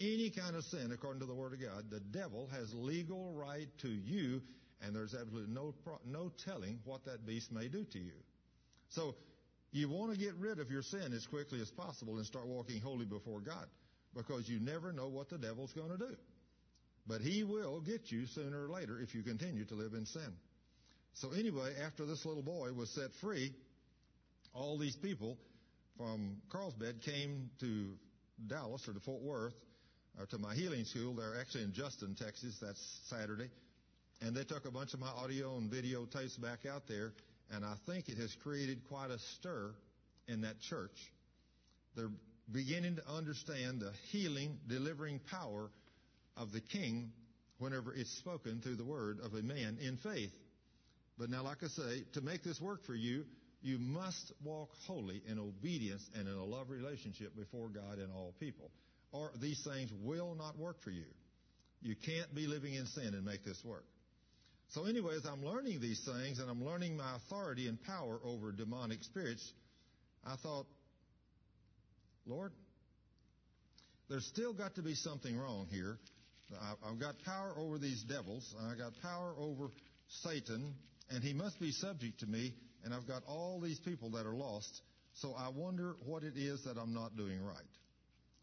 any kind of sin according to the Word of God, the devil has legal right to you and there's absolutely no, no telling what that beast may do to you. So, you want to get rid of your sin as quickly as possible and start walking holy before God because you never know what the devil's going to do. But he will get you sooner or later if you continue to live in sin. So anyway, after this little boy was set free, all these people from Carlsbad came to Dallas or to Fort Worth or to my healing school. They're actually in Justin, Texas. That's Saturday. And they took a bunch of my audio and video tapes back out there, and I think it has created quite a stir in that church. They're beginning to understand the healing, delivering power of the King whenever it's spoken through the word of a man in faith. But now, like I say, to make this work for you, you must walk holy in obedience and in a love relationship before God and all people. Or these things will not work for you. You can't be living in sin and make this work. So, anyways, I'm learning these things and I'm learning my authority and power over demonic spirits. I thought, Lord, there's still got to be something wrong here. I've got power over these devils, I've got power over Satan, and he must be subject to me, and I've got all these people that are lost. So I wonder what it is that I'm not doing right.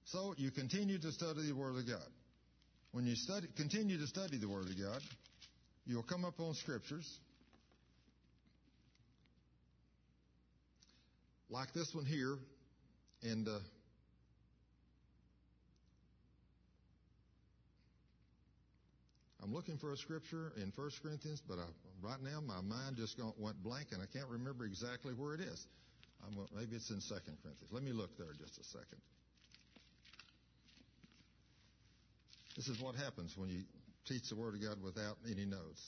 So you continue to study the Word of God. When you study, continue to study the Word of God, you'll come up on scriptures like this one here, and uh, I'm looking for a scripture in 1 Corinthians, but I, right now my mind just went blank and I can't remember exactly where it is. I'm, maybe it's in 2 Corinthians. Let me look there just a second. This is what happens when you teach the Word of God without any notes.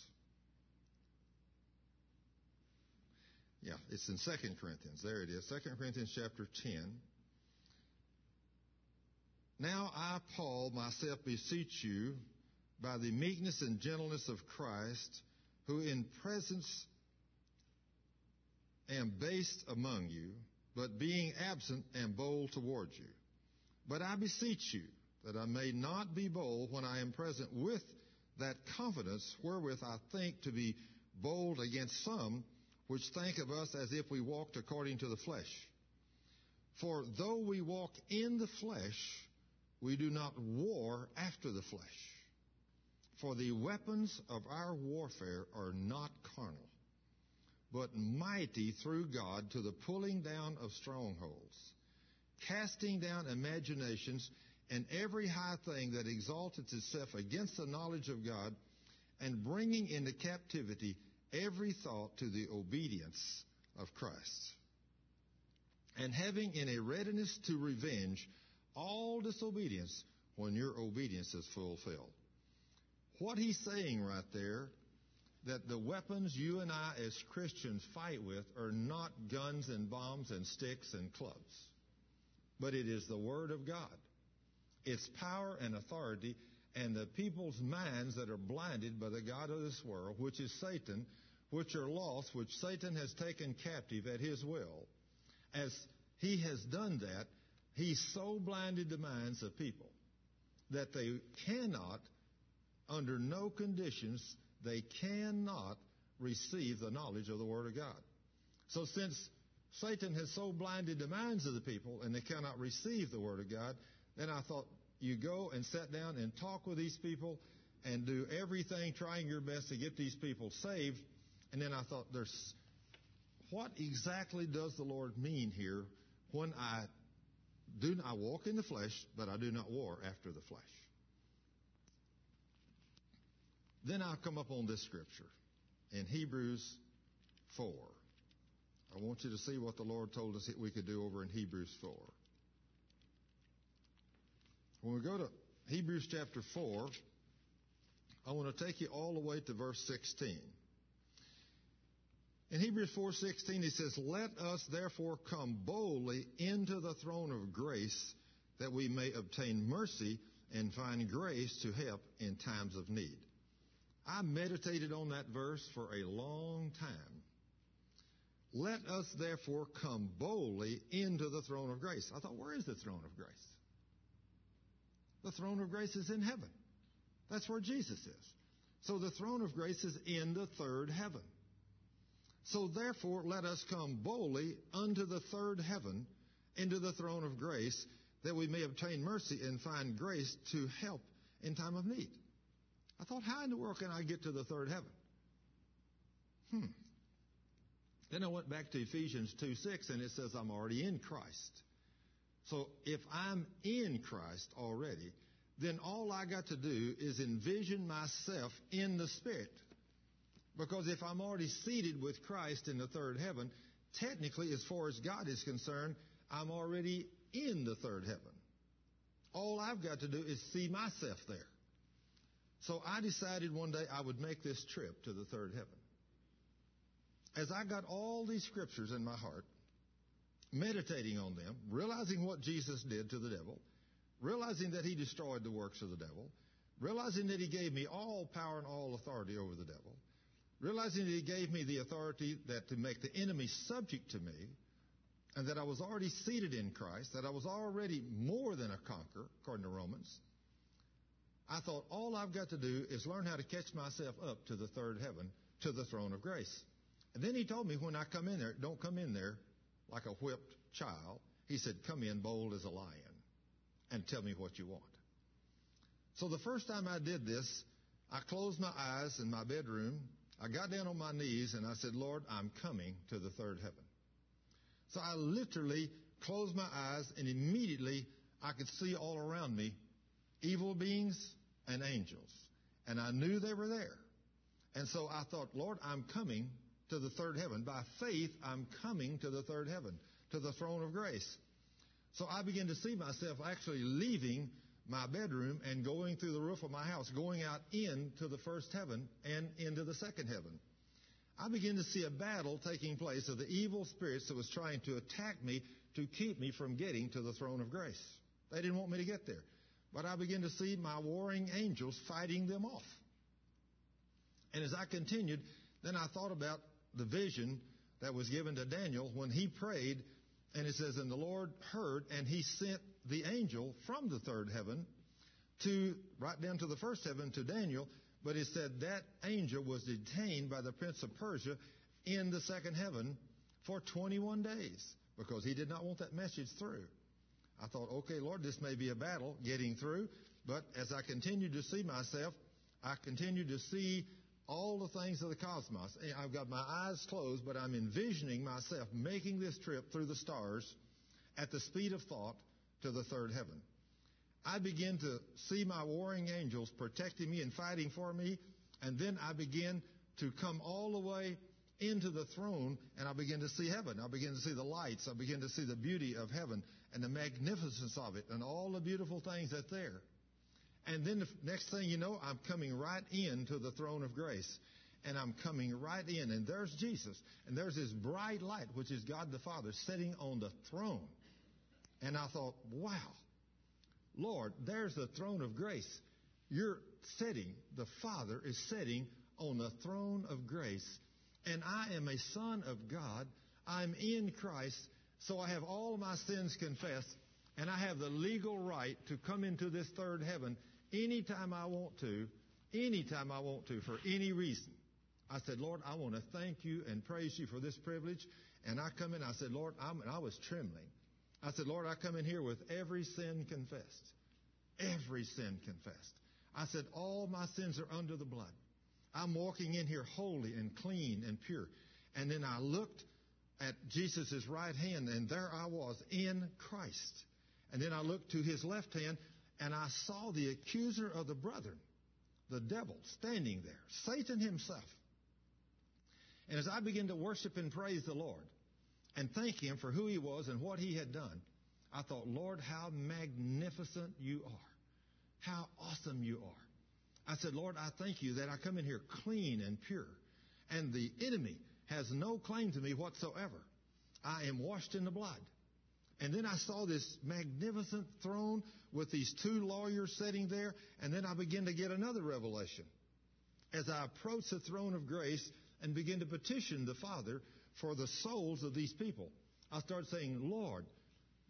Yeah, it's in 2 Corinthians. There it is. 2 Corinthians chapter 10. Now I, Paul, myself beseech you, by the meekness and gentleness of Christ, who in presence am based among you, but being absent am bold towards you. But I beseech you that I may not be bold when I am present with that confidence wherewith I think to be bold against some which think of us as if we walked according to the flesh. For though we walk in the flesh, we do not war after the flesh. For the weapons of our warfare are not carnal, but mighty through God to the pulling down of strongholds, casting down imaginations and every high thing that exalteth itself against the knowledge of God, and bringing into captivity every thought to the obedience of Christ. And having in a readiness to revenge all disobedience when your obedience is fulfilled. What he's saying right there, that the weapons you and I as Christians fight with are not guns and bombs and sticks and clubs, but it is the Word of God. It's power and authority, and the people's minds that are blinded by the God of this world, which is Satan, which are lost, which Satan has taken captive at his will. As he has done that, he so blinded the minds of people that they cannot under no conditions, they cannot receive the knowledge of the Word of God. So since Satan has so blinded the minds of the people and they cannot receive the Word of God, then I thought you go and sit down and talk with these people and do everything trying your best to get these people saved. And then I thought, there's what exactly does the Lord mean here when I do I walk in the flesh, but I do not war after the flesh? Then I'll come up on this scripture in Hebrews 4. I want you to see what the Lord told us that we could do over in Hebrews 4. When we go to Hebrews chapter 4, I want to take you all the way to verse 16. In Hebrews 4:16 he says, "Let us therefore come boldly into the throne of grace that we may obtain mercy and find grace to help in times of need." I meditated on that verse for a long time. Let us therefore come boldly into the throne of grace. I thought, where is the throne of grace? The throne of grace is in heaven. That's where Jesus is. So the throne of grace is in the third heaven. So therefore, let us come boldly unto the third heaven, into the throne of grace, that we may obtain mercy and find grace to help in time of need. I thought, how in the world can I get to the third heaven? Hmm. Then I went back to Ephesians 2 6, and it says, I'm already in Christ. So if I'm in Christ already, then all I got to do is envision myself in the Spirit. Because if I'm already seated with Christ in the third heaven, technically, as far as God is concerned, I'm already in the third heaven. All I've got to do is see myself there. So I decided one day I would make this trip to the third heaven. As I got all these scriptures in my heart, meditating on them, realizing what Jesus did to the devil, realizing that he destroyed the works of the devil, realizing that he gave me all power and all authority over the devil, realizing that he gave me the authority that to make the enemy subject to me, and that I was already seated in Christ, that I was already more than a conqueror, according to Romans, I thought all I've got to do is learn how to catch myself up to the third heaven, to the throne of grace. And then he told me when I come in there, don't come in there like a whipped child. He said, come in bold as a lion and tell me what you want. So the first time I did this, I closed my eyes in my bedroom. I got down on my knees and I said, Lord, I'm coming to the third heaven. So I literally closed my eyes and immediately I could see all around me evil beings and angels. And I knew they were there. And so I thought, Lord, I'm coming to the third heaven. By faith, I'm coming to the third heaven, to the throne of grace. So I begin to see myself actually leaving my bedroom and going through the roof of my house, going out into the first heaven and into the second heaven. I begin to see a battle taking place of the evil spirits that was trying to attack me to keep me from getting to the throne of grace. They didn't want me to get there. But I begin to see my warring angels fighting them off. And as I continued, then I thought about the vision that was given to Daniel when he prayed, and it says, And the Lord heard, and he sent the angel from the third heaven to, right down to the first heaven to Daniel, but it said that angel was detained by the prince of Persia in the second heaven for 21 days because he did not want that message through. I thought, okay, Lord, this may be a battle getting through, but as I continued to see myself, I continued to see all the things of the cosmos. I've got my eyes closed, but I'm envisioning myself making this trip through the stars at the speed of thought to the third heaven. I begin to see my warring angels protecting me and fighting for me, and then I begin to come all the way into the throne and I begin to see heaven. I begin to see the lights. I begin to see the beauty of heaven and the magnificence of it and all the beautiful things that's there. And then the next thing you know, I'm coming right into the throne of grace. And I'm coming right in, and there's Jesus. And there's this bright light, which is God the Father, sitting on the throne. And I thought, wow, Lord, there's the throne of grace. You're sitting, the Father is sitting on the throne of grace and I am a son of God. I'm in Christ, so I have all my sins confessed, and I have the legal right to come into this third heaven anytime I want to, anytime I want to, for any reason. I said, Lord, I want to thank you and praise you for this privilege. And I come in, I said, Lord, I'm, I was trembling. I said, Lord, I come in here with every sin confessed. Every sin confessed. I said, all my sins are under the blood. I'm walking in here holy and clean and pure. And then I looked at Jesus' right hand, and there I was in Christ. And then I looked to his left hand, and I saw the accuser of the brethren, the devil, standing there, Satan himself. And as I began to worship and praise the Lord and thank him for who he was and what he had done, I thought, Lord, how magnificent you are. How awesome you are. I said, Lord, I thank you that I come in here clean and pure, and the enemy has no claim to me whatsoever. I am washed in the blood. And then I saw this magnificent throne with these two lawyers sitting there, and then I began to get another revelation. As I approached the throne of grace and began to petition the Father for the souls of these people, I started saying, Lord,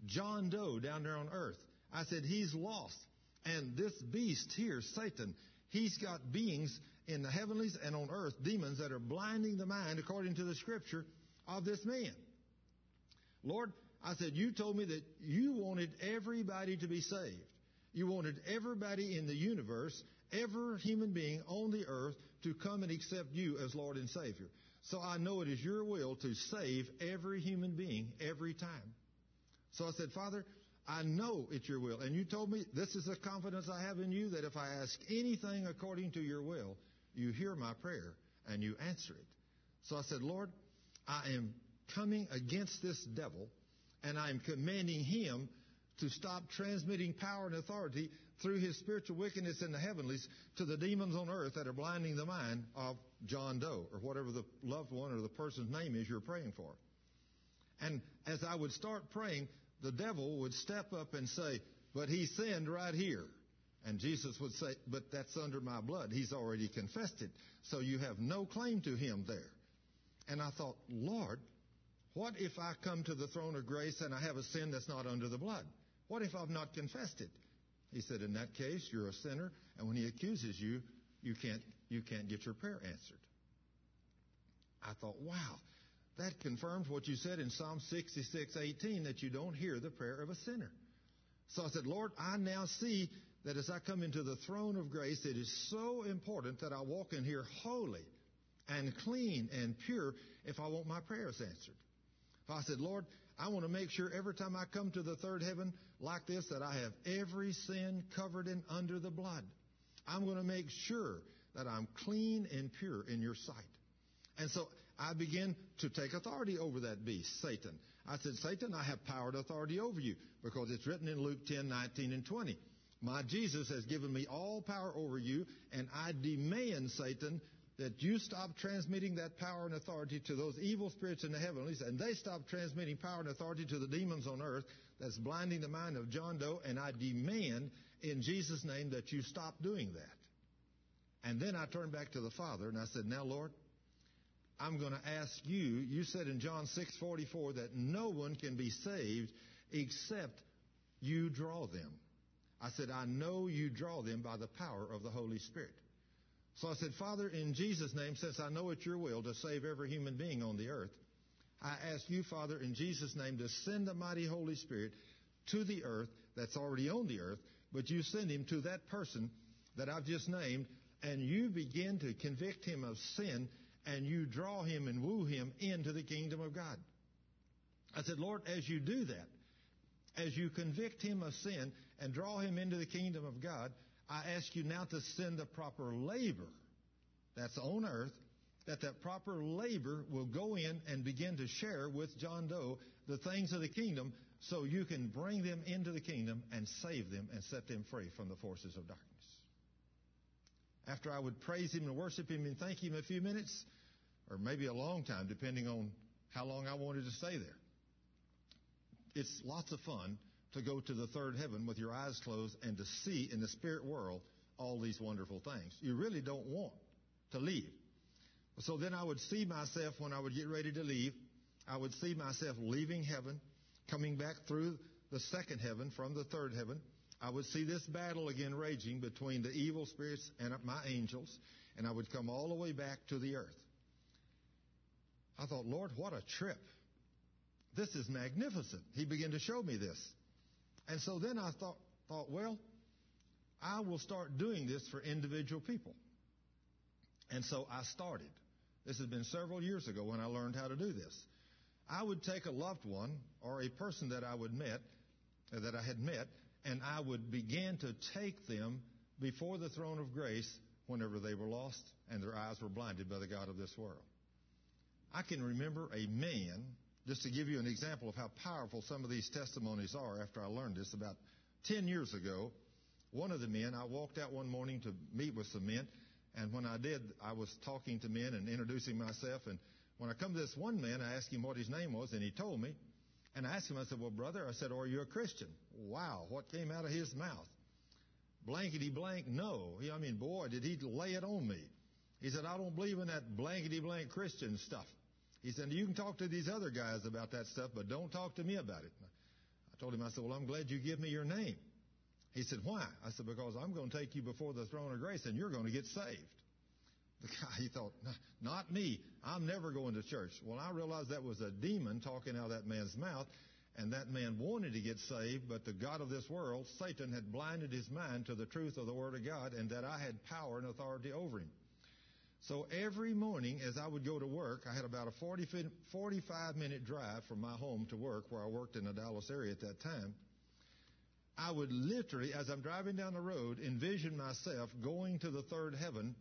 John Doe down there on earth, I said, he's lost. And this beast here, Satan, He's got beings in the heavenlies and on earth, demons that are blinding the mind, according to the scripture, of this man. Lord, I said, you told me that you wanted everybody to be saved. You wanted everybody in the universe, every human being on the earth to come and accept you as Lord and Savior. So I know it is your will to save every human being every time. So I said, Father, I know it's your will. And you told me this is the confidence I have in you that if I ask anything according to your will, you hear my prayer and you answer it. So I said, Lord, I am coming against this devil and I am commanding him to stop transmitting power and authority through his spiritual wickedness in the heavenlies to the demons on earth that are blinding the mind of John Doe or whatever the loved one or the person's name is you're praying for. And as I would start praying, the devil would step up and say, but he sinned right here. And Jesus would say, but that's under my blood. He's already confessed it. So you have no claim to him there. And I thought, Lord, what if I come to the throne of grace and I have a sin that's not under the blood? What if I've not confessed it? He said, in that case, you're a sinner, and when he accuses you, you can't, you can't get your prayer answered. I thought, wow, that confirms what you said in Psalm 66, 18, that you don't hear the prayer of a sinner. So I said, Lord, I now see that as I come into the throne of grace, it is so important that I walk in here holy and clean and pure if I want my prayers answered. I said, Lord, I want to make sure every time I come to the third heaven like this that I have every sin covered in under the blood. I'm going to make sure that I'm clean and pure in your sight. And so I began to take authority over that beast, Satan. I said, Satan, I have power and authority over you because it's written in Luke 10, 19, and 20. My Jesus has given me all power over you, and I demand, Satan, that you stop transmitting that power and authority to those evil spirits in the heavenlies, and they stop transmitting power and authority to the demons on earth that's blinding the mind of John Doe, and I demand in Jesus' name that you stop doing that. And then I turned back to the Father and I said, Now, Lord, I'm going to ask you, you said in John 6:44 that no one can be saved except you draw them. I said, I know you draw them by the power of the Holy Spirit. So I said, Father, in Jesus' name, since I know it's your will to save every human being on the earth, I ask you, Father, in Jesus' name, to send the mighty Holy Spirit to the earth that's already on the earth, but you send him to that person that I've just named, and you begin to convict him of sin, and you draw him and woo him into the kingdom of God. I said, Lord, as you do that, as you convict him of sin and draw him into the kingdom of God, I ask you now to send the proper labor that's on earth, that that proper labor will go in and begin to share with John Doe the things of the kingdom so you can bring them into the kingdom and save them and set them free from the forces of darkness. After I would praise him and worship him and thank him a few minutes, or maybe a long time, depending on how long I wanted to stay there. It's lots of fun to go to the third heaven with your eyes closed and to see in the spirit world all these wonderful things. You really don't want to leave. So then I would see myself when I would get ready to leave, I would see myself leaving heaven, coming back through the second heaven from the third heaven. I would see this battle again raging between the evil spirits and my angels, and I would come all the way back to the earth. I thought, Lord, what a trip. This is magnificent. He began to show me this. And so then I thought, thought, well, I will start doing this for individual people. And so I started. This has been several years ago when I learned how to do this. I would take a loved one or a person that I would met, that I had met, and I would begin to take them before the throne of grace whenever they were lost and their eyes were blinded by the God of this world. I can remember a man, just to give you an example of how powerful some of these testimonies are after I learned this about 10 years ago. One of the men, I walked out one morning to meet with some men, and when I did, I was talking to men and introducing myself. And when I come to this one man, I asked him what his name was, and he told me. And I asked him, I said, Well, brother, I said, Are you a Christian? Wow, what came out of his mouth? Blankety blank, no. I mean, boy, did he lay it on me. He said, I don't believe in that blankety blank Christian stuff. He said, You can talk to these other guys about that stuff, but don't talk to me about it. I told him, I said, Well, I'm glad you give me your name. He said, Why? I said, Because I'm going to take you before the throne of grace and you're going to get saved. The guy, he thought, Not me. I'm never going to church. Well, I realized that was a demon talking out of that man's mouth. And that man wanted to get saved, but the God of this world, Satan, had blinded his mind to the truth of the Word of God and that I had power and authority over him. So every morning as I would go to work, I had about a 40, 45 minute drive from my home to work where I worked in the Dallas area at that time. I would literally, as I'm driving down the road, envision myself going to the third heaven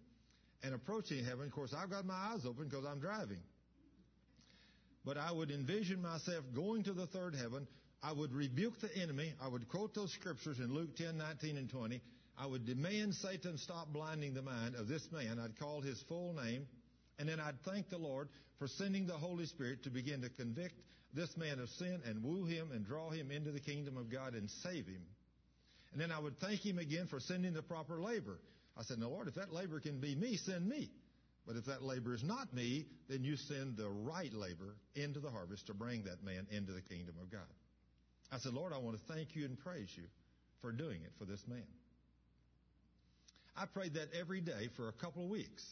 and approaching heaven. Of course, I've got my eyes open because I'm driving. But I would envision myself going to the third heaven. I would rebuke the enemy. I would quote those scriptures in Luke 10, 19, and 20. I would demand Satan stop blinding the mind of this man. I'd call his full name. And then I'd thank the Lord for sending the Holy Spirit to begin to convict this man of sin and woo him and draw him into the kingdom of God and save him. And then I would thank him again for sending the proper labor. I said, Now, Lord, if that labor can be me, send me. But if that labor is not me, then you send the right labor into the harvest to bring that man into the kingdom of God. I said, Lord, I want to thank you and praise you for doing it for this man. I prayed that every day for a couple of weeks.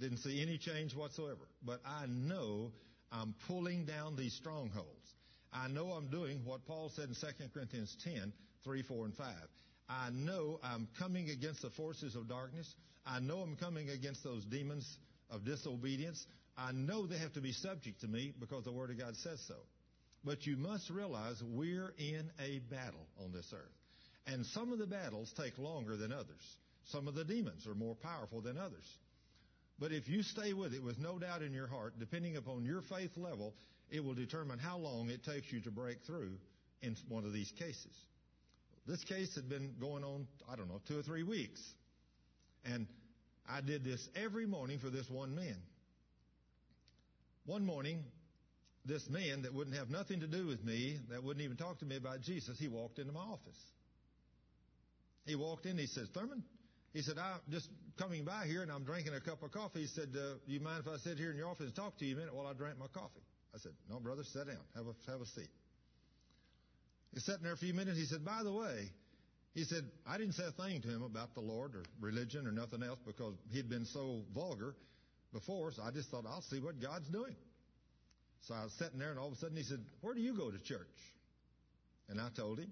Didn't see any change whatsoever. But I know I'm pulling down these strongholds. I know I'm doing what Paul said in 2 Corinthians 10, 3, 4, and 5. I know I'm coming against the forces of darkness. I know I'm coming against those demons of disobedience. I know they have to be subject to me because the Word of God says so. But you must realize we're in a battle on this earth. And some of the battles take longer than others. Some of the demons are more powerful than others. But if you stay with it with no doubt in your heart, depending upon your faith level, it will determine how long it takes you to break through in one of these cases. This case had been going on, I don't know, two or three weeks. And I did this every morning for this one man. One morning, this man that wouldn't have nothing to do with me, that wouldn't even talk to me about Jesus, he walked into my office. He walked in, he says, Thurman, he said, I'm just coming by here and I'm drinking a cup of coffee. He said, uh, do you mind if I sit here in your office and talk to you a minute while I drink my coffee? I said, no, brother, sit down. Have a, have a seat. He's sitting there a few minutes. He said, by the way, he said, I didn't say a thing to him about the Lord or religion or nothing else because he'd been so vulgar before. So I just thought, I'll see what God's doing. So I was sitting there and all of a sudden he said, where do you go to church? And I told him.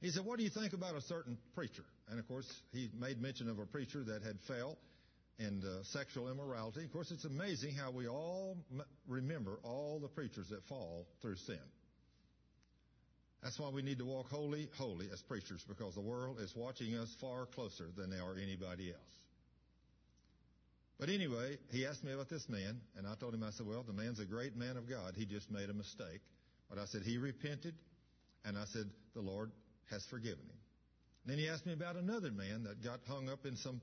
He said, what do you think about a certain preacher? And of course, he made mention of a preacher that had fell in uh, sexual immorality. Of course, it's amazing how we all m- remember all the preachers that fall through sin. That's why we need to walk holy, holy as preachers, because the world is watching us far closer than they are anybody else. But anyway, he asked me about this man, and I told him, I said, well, the man's a great man of God. He just made a mistake. But I said, he repented, and I said, the Lord has forgiven him. Then he asked me about another man that got hung up in some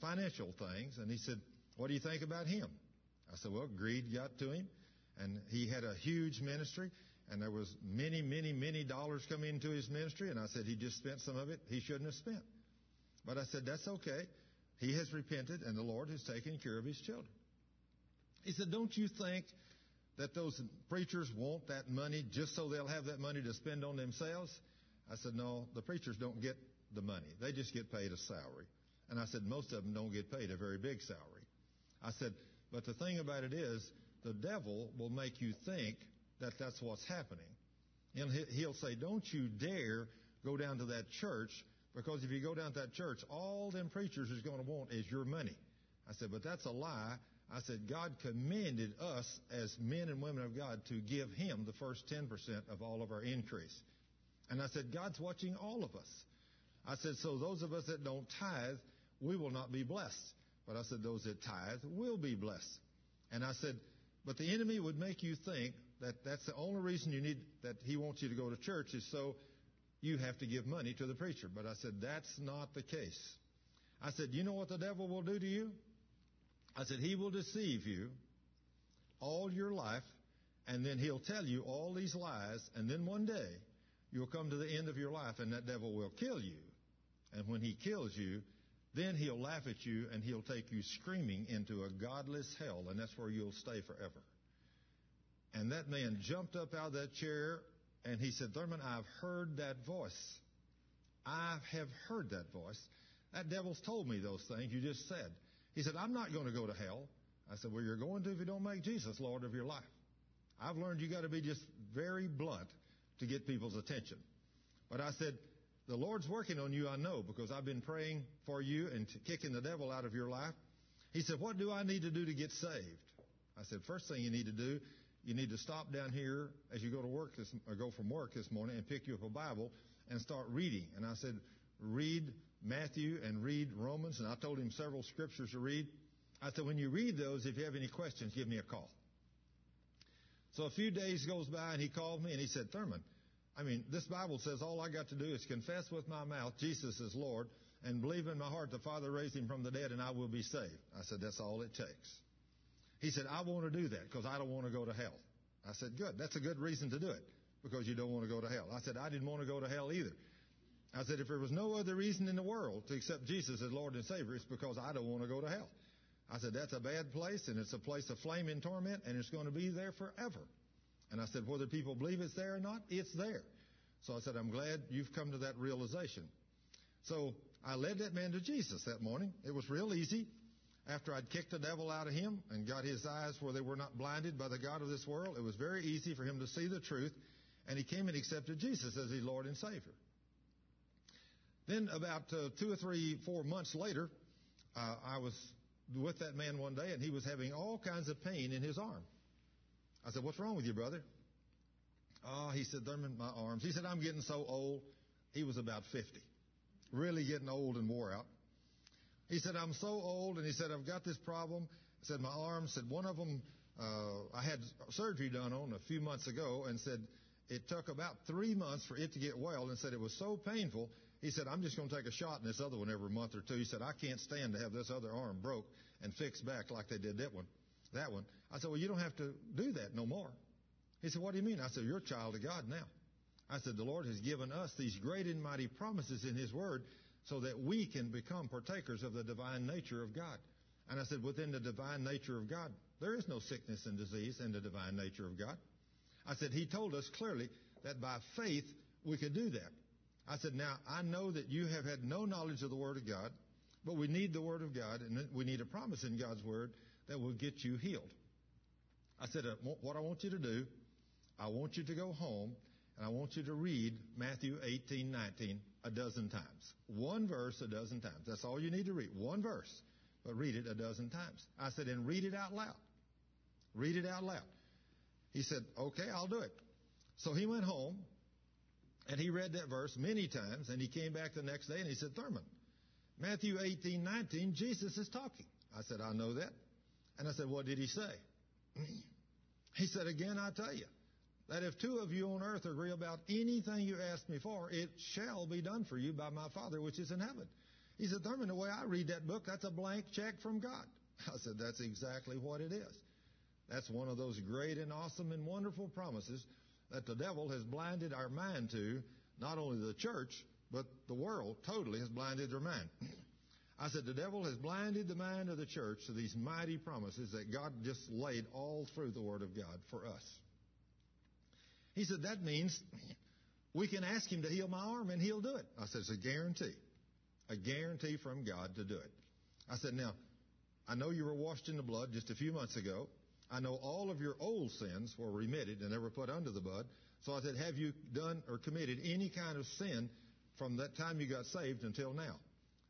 financial things, and he said, what do you think about him? I said, well, greed got to him, and he had a huge ministry, and there was many, many, many dollars coming into his ministry, and I said he just spent some of it he shouldn't have spent. But I said, that's okay. He has repented, and the Lord has taken care of his children. He said, don't you think that those preachers want that money just so they'll have that money to spend on themselves? I said, no, the preachers don't get the money. They just get paid a salary. And I said, most of them don't get paid a very big salary. I said, but the thing about it is, the devil will make you think that that's what's happening. And he'll say, don't you dare go down to that church because if you go down to that church, all them preachers is going to want is your money. I said, but that's a lie. I said, God commanded us as men and women of God to give Him the first 10% of all of our increase. And I said, God's watching all of us. I said, so those of us that don't tithe, we will not be blessed. But I said, those that tithe will be blessed. And I said, but the enemy would make you think that that's the only reason you need, that he wants you to go to church is so you have to give money to the preacher. But I said, that's not the case. I said, you know what the devil will do to you? I said, he will deceive you all your life, and then he'll tell you all these lies, and then one day you'll come to the end of your life, and that devil will kill you. And when he kills you, then he'll laugh at you and he'll take you screaming into a godless hell, and that's where you'll stay forever. And that man jumped up out of that chair and he said, Thurman, I've heard that voice. I have heard that voice. That devil's told me those things you just said. He said, I'm not going to go to hell. I said, well, you're going to if you don't make Jesus Lord of your life. I've learned you got to be just very blunt to get people's attention. But I said, the Lord's working on you, I know, because I've been praying for you and kicking the devil out of your life. He said, what do I need to do to get saved? I said, first thing you need to do you need to stop down here as you go to work this, or go from work this morning and pick you up a Bible and start reading. And I said, read Matthew and read Romans. And I told him several scriptures to read. I said, when you read those, if you have any questions, give me a call. So a few days goes by and he called me and he said, Thurman, I mean, this Bible says all I got to do is confess with my mouth Jesus is Lord and believe in my heart the Father raised him from the dead and I will be saved. I said, that's all it takes. He said, I want to do that because I don't want to go to hell. I said, good. That's a good reason to do it because you don't want to go to hell. I said, I didn't want to go to hell either. I said, if there was no other reason in the world to accept Jesus as Lord and Savior, it's because I don't want to go to hell. I said, that's a bad place, and it's a place of flame and torment, and it's going to be there forever. And I said, whether people believe it's there or not, it's there. So I said, I'm glad you've come to that realization. So I led that man to Jesus that morning. It was real easy. After I'd kicked the devil out of him and got his eyes where they were not blinded by the God of this world, it was very easy for him to see the truth, and he came and accepted Jesus as his Lord and Savior. Then about uh, two or three, four months later, uh, I was with that man one day, and he was having all kinds of pain in his arm. I said, "What's wrong with you, brother?" Oh, he said, "Thurman, my arms." He said, "I'm getting so old." He was about 50, really getting old and wore out. He said, "I'm so old," and he said, "I've got this problem." He said, "My arms." Said one of them, uh, I had surgery done on a few months ago, and said it took about three months for it to get well, and said it was so painful he said, I'm just going to take a shot in this other one every month or two. He said, I can't stand to have this other arm broke and fixed back like they did that one. That one. I said, well, you don't have to do that no more. He said, what do you mean? I said, you're a child of God now. I said, the Lord has given us these great and mighty promises in His Word so that we can become partakers of the divine nature of God. And I said, within the divine nature of God, there is no sickness and disease in the divine nature of God. I said, He told us clearly that by faith we could do that. I said, now I know that you have had no knowledge of the Word of God, but we need the Word of God and we need a promise in God's Word that will get you healed. I said, uh, what I want you to do, I want you to go home and I want you to read Matthew 18, 19 a dozen times. One verse a dozen times. That's all you need to read. One verse, but read it a dozen times. I said, and read it out loud. Read it out loud. He said, okay, I'll do it. So he went home and he read that verse many times, and he came back the next day and he said, Thurman, Matthew 18, 19, Jesus is talking. I said, I know that. And I said, what did he say? *clears throat* he said, again, I tell you, that if two of you on earth agree about anything you ask me for, it shall be done for you by my Father which is in heaven. He said, Thurman, the way I read that book, that's a blank check from God. *laughs* I said, that's exactly what it is. That's one of those great and awesome and wonderful promises that the devil has blinded our mind to, not only the church, but the world totally has blinded their mind. *clears throat* I said, the devil has blinded the mind of the church to these mighty promises that God just laid all through the Word of God for us. He said, that means *clears throat* we can ask Him to heal my arm and He'll do it. I said, it's a guarantee. A guarantee from God to do it. I said, now, I know you were washed in the blood just a few months ago. I know all of your old sins were remitted and they were put under the blood. So I said, have you done or committed any kind of sin from that time you got saved until now?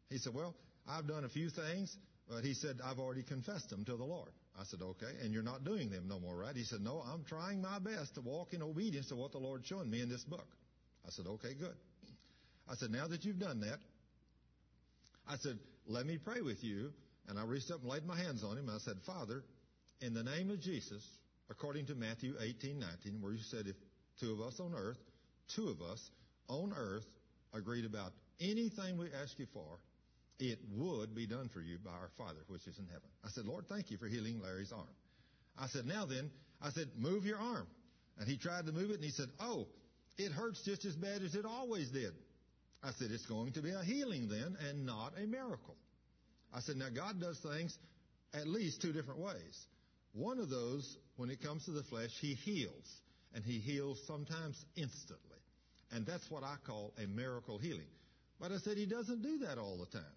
He said, well, I've done a few things, but he said, I've already confessed them to the Lord. I said, okay, and you're not doing them no more, right? He said, no, I'm trying my best to walk in obedience to what the Lord's showing me in this book. I said, okay, good. I said, now that you've done that, I said, let me pray with you. And I reached up and laid my hands on him. I said, Father, in the name of Jesus, according to Matthew 18, 19, where you said if two of us on earth, two of us on earth agreed about anything we ask you for, it would be done for you by our Father which is in heaven. I said, Lord, thank you for healing Larry's arm. I said, now then, I said, move your arm. And he tried to move it and he said, oh, it hurts just as bad as it always did. I said, it's going to be a healing then and not a miracle. I said, now God does things at least two different ways. One of those, when it comes to the flesh, he heals. And he heals sometimes instantly. And that's what I call a miracle healing. But I said he doesn't do that all the time.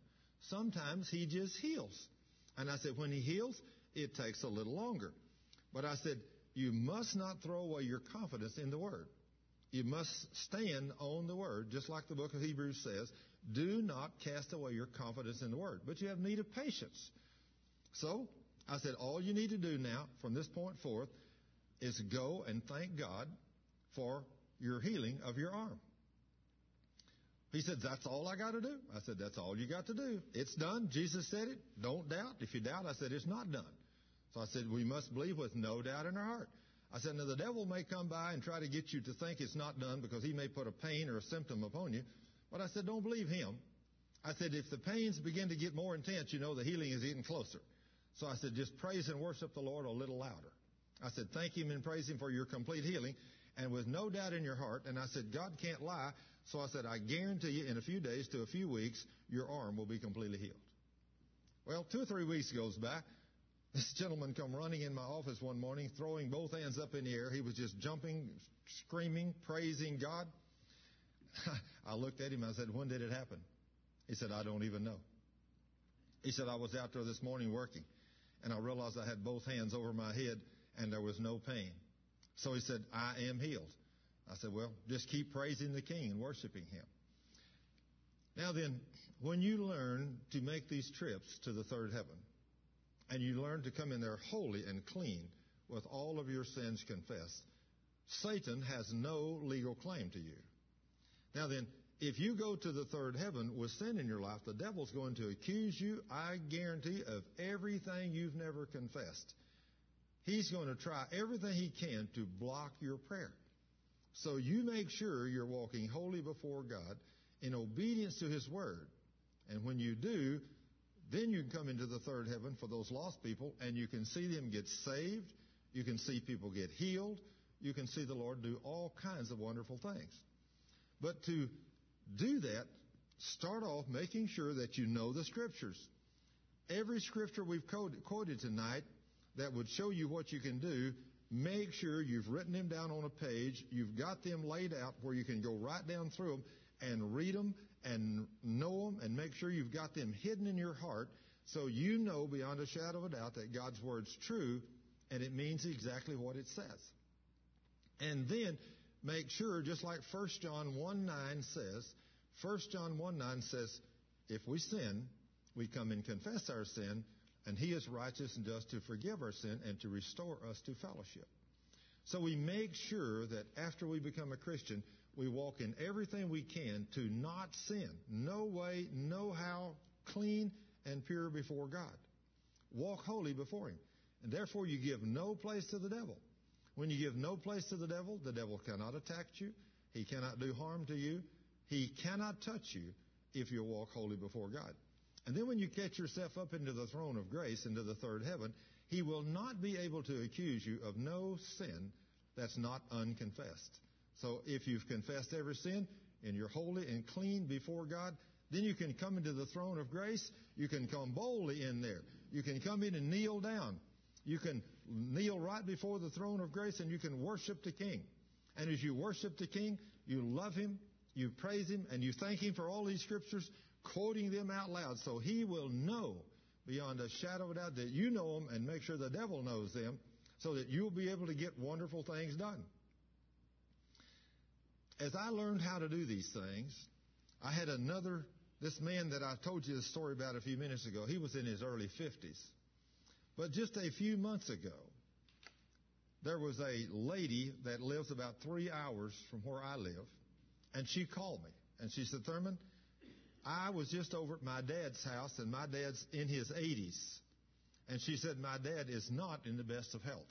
Sometimes he just heals. And I said when he heals, it takes a little longer. But I said, you must not throw away your confidence in the Word. You must stand on the Word, just like the book of Hebrews says. Do not cast away your confidence in the Word. But you have need of patience. So, I said, all you need to do now, from this point forth, is go and thank God for your healing of your arm. He said, that's all I got to do. I said, that's all you got to do. It's done. Jesus said it. Don't doubt. If you doubt, I said, it's not done. So I said, we must believe with no doubt in our heart. I said, now the devil may come by and try to get you to think it's not done because he may put a pain or a symptom upon you. But I said, don't believe him. I said, if the pains begin to get more intense, you know the healing is getting closer. So I said, just praise and worship the Lord a little louder. I said, thank Him and praise Him for your complete healing. and with no doubt in your heart. And I said, God can't lie. So I said, I guarantee you in a few days to a few weeks, your arm will be completely healed. Well, two or three weeks goes by. *laughs* This gentleman come running in my office one morning, throwing both hands up in the air. He was just jumping, screaming, praising God. *laughs* I looked at him. I said, when did it happen? He said, I don't even know. He said, I was out there this morning working and I realized I had both hands over my head and there was no pain. So he said, I am healed. I said, well, just keep praising the King and worshiping Him. Now then, when you learn to make these trips to the third heaven, and you learn to come in there holy and clean with all of your sins confessed, Satan has no legal claim to you. Now then, if you go to the third heaven with sin in your life, the devil's going to accuse you, I guarantee, of everything you've never confessed. He's going to try everything he can to block your prayer. So you make sure you're walking holy before God in obedience to his word. And when you do, then you can come into the third heaven for those lost people and you can see them get saved. You can see people get healed. You can see the Lord do all kinds of wonderful things. But to do that, start off making sure that you know the scriptures. Every scripture we've quoted tonight that would show you what you can do, make sure you've written them down on a page. You've got them laid out where you can go right down through them and read them and know them and make sure you've got them hidden in your heart so you know beyond a shadow of a doubt that God's Word's true and it means exactly what it says. And then make sure, just like 1 John 1 9 says, 1 John 1 9 says, if we sin, we come and confess our sin, and He is righteous and just to forgive our sin and to restore us to fellowship. So we make sure that after we become a Christian, we walk in everything we can to not sin. No way, no how, clean and pure before God. Walk holy before Him. And therefore you give no place to the devil. When you give no place to the devil, the devil cannot attack you. He cannot do harm to you. He cannot touch you if you walk holy before God. And then when you catch yourself up into the throne of grace, into the third heaven, he will not be able to accuse you of no sin that's not unconfessed. So if you've confessed every sin and you're holy and clean before God, then you can come into the throne of grace. You can come boldly in there. You can come in and kneel down. You can kneel right before the throne of grace and you can worship the King. And as you worship the King, you love Him, you praise Him, and you thank Him for all these scriptures, quoting them out loud so He will know beyond a shadow of a doubt that you know them and make sure the devil knows them so that you'll be able to get wonderful things done. As I learned how to do these things, I had another, this man that I told you the story about a few minutes ago, he was in his early 50s. But just a few months ago, there was a lady that lives about three hours from where I live, and she called me. And she said, Thurman, I was just over at my dad's house, and my dad's in his 80s. And she said, My dad is not in the best of health.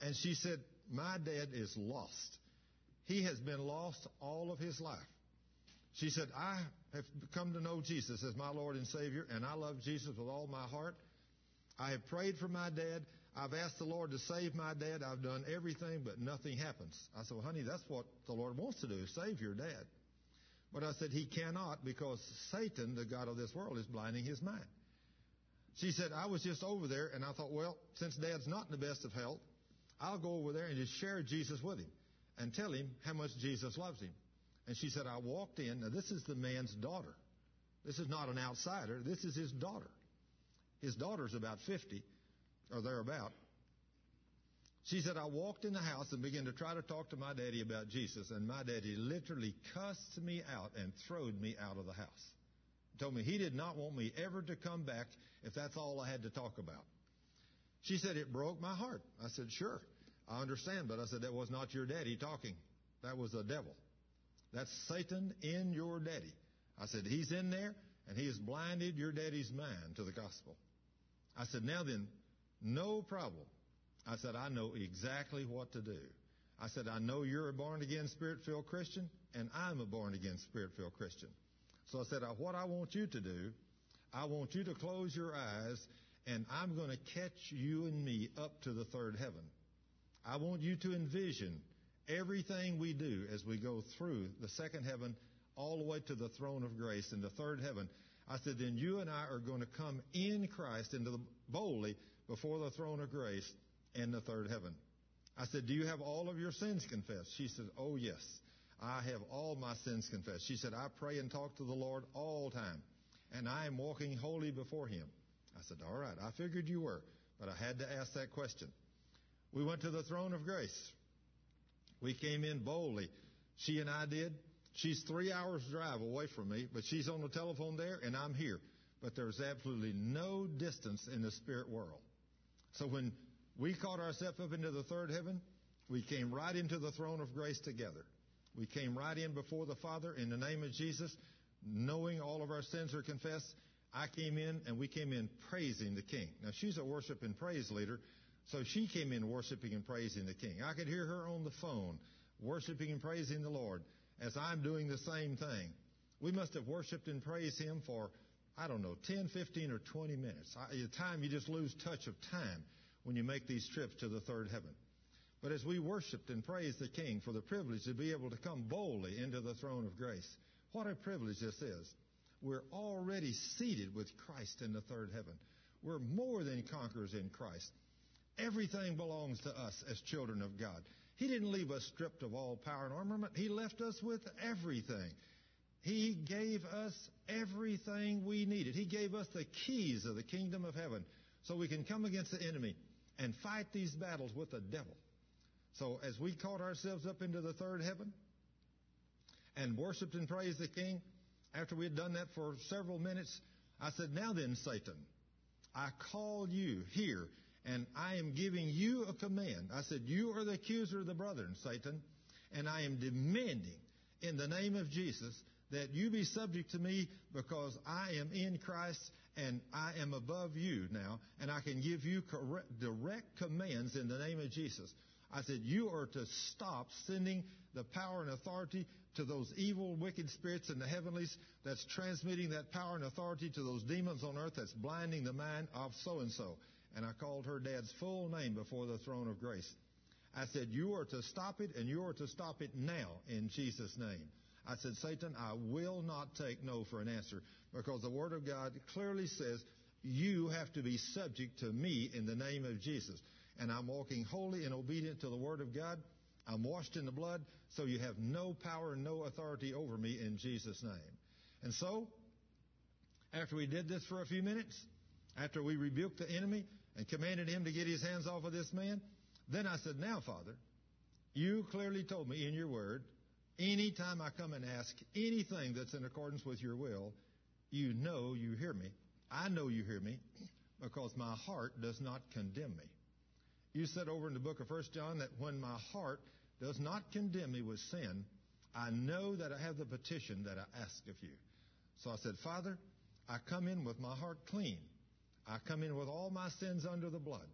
And she said, My dad is lost. He has been lost all of his life. She said, I have come to know Jesus as my Lord and Savior, and I love Jesus with all my heart. I have prayed for my dad. I've asked the Lord to save my dad. I've done everything, but nothing happens. I said, well, honey, that's what the Lord wants to do, save your dad. But I said, he cannot because Satan, the God of this world, is blinding his mind. She said, I was just over there and I thought, well, since dad's not in the best of health, I'll go over there and just share Jesus with him and tell him how much Jesus loves him. And she said, I walked in. Now, this is the man's daughter. This is not an outsider. This is his daughter. His daughter's about 50 or thereabout. She said, I walked in the house and began to try to talk to my daddy about Jesus, and my daddy literally cussed me out and throwed me out of the house. Told me he did not want me ever to come back if that's all I had to talk about. She said, it broke my heart. I said, sure, I understand, but I said, that was not your daddy talking. That was the devil. That's Satan in your daddy. I said, he's in there, and he has blinded your daddy's mind to the gospel. I said, now then, no problem. I said, I know exactly what to do. I said, I know you're a born again spirit filled Christian, and I'm a born again spirit filled Christian. So I said, what I want you to do, I want you to close your eyes, and I'm going to catch you and me up to the third heaven. I want you to envision everything we do as we go through the second heaven all the way to the throne of grace in the third heaven, I said, then you and I are going to come in Christ into the boldly before the throne of grace in the third heaven. I said, do you have all of your sins confessed? She said, oh yes. I have all my sins confessed. She said, I pray and talk to the Lord all time, and I am walking holy before Him. I said, all right, I figured you were, but I had to ask that question. We went to the throne of grace. We came in boldly. She and I did. She's three hours drive away from me, but she's on the telephone there and I'm here. But there's absolutely no distance in the spirit world. So when we caught ourselves up into the third heaven, we came right into the throne of grace together. We came right in before the Father in the name of Jesus, knowing all of our sins are confessed. I came in and we came in praising the King. Now she's a worship and praise leader, so she came in worshiping and praising the King. I could hear her on the phone worshiping and praising the Lord as I'm doing the same thing. We must have worshiped and praised Him for, I don't know, 10, 15, or 20 minutes. The time you just lose touch of time when you make these trips to the third heaven. But as we worshiped and praised the King for the privilege to be able to come boldly into the throne of grace, what a privilege this is. We're already seated with Christ in the third heaven. We're more than conquerors in Christ. Everything belongs to us as children of God. He didn't leave us stripped of all power and armament. He left us with everything. He gave us everything we needed. He gave us the keys of the kingdom of heaven so we can come against the enemy and fight these battles with the devil. So as we caught ourselves up into the third heaven and worshiped and praised the king, after we had done that for several minutes, I said, now then, Satan, I call you here and I am giving you a command. I said, You are the accuser of the brethren, Satan, and I am demanding in the name of Jesus that you be subject to me because I am in Christ and I am above you now, and I can give you correct, direct commands in the name of Jesus. I said, You are to stop sending the power and authority to those evil, wicked spirits in the heavenlies that's transmitting that power and authority to those demons on earth that's blinding the mind of so and so and I called her dad's full name before the throne of grace. I said, You are to stop it, and you are to stop it now in Jesus' name. I said, Satan, I will not take no for an answer because the Word of God clearly says you have to be subject to me in the name of Jesus. And I'm walking holy and obedient to the Word of God. I'm washed in the blood, so you have no power and no authority over me in Jesus' name. And so, after we did this for a few minutes, after we rebuked the enemy, and commanded him to get his hands off of this man. Then I said, Now, Father, you clearly told me in your word, anytime I come and ask anything that's in accordance with your will, you know you hear me. I know you hear me because my heart does not condemn me. You said over in the book of 1 John that when my heart does not condemn me with sin, I know that I have the petition that I ask of you. So I said, Father, I come in with my heart clean. I come in with all my sins under the blood.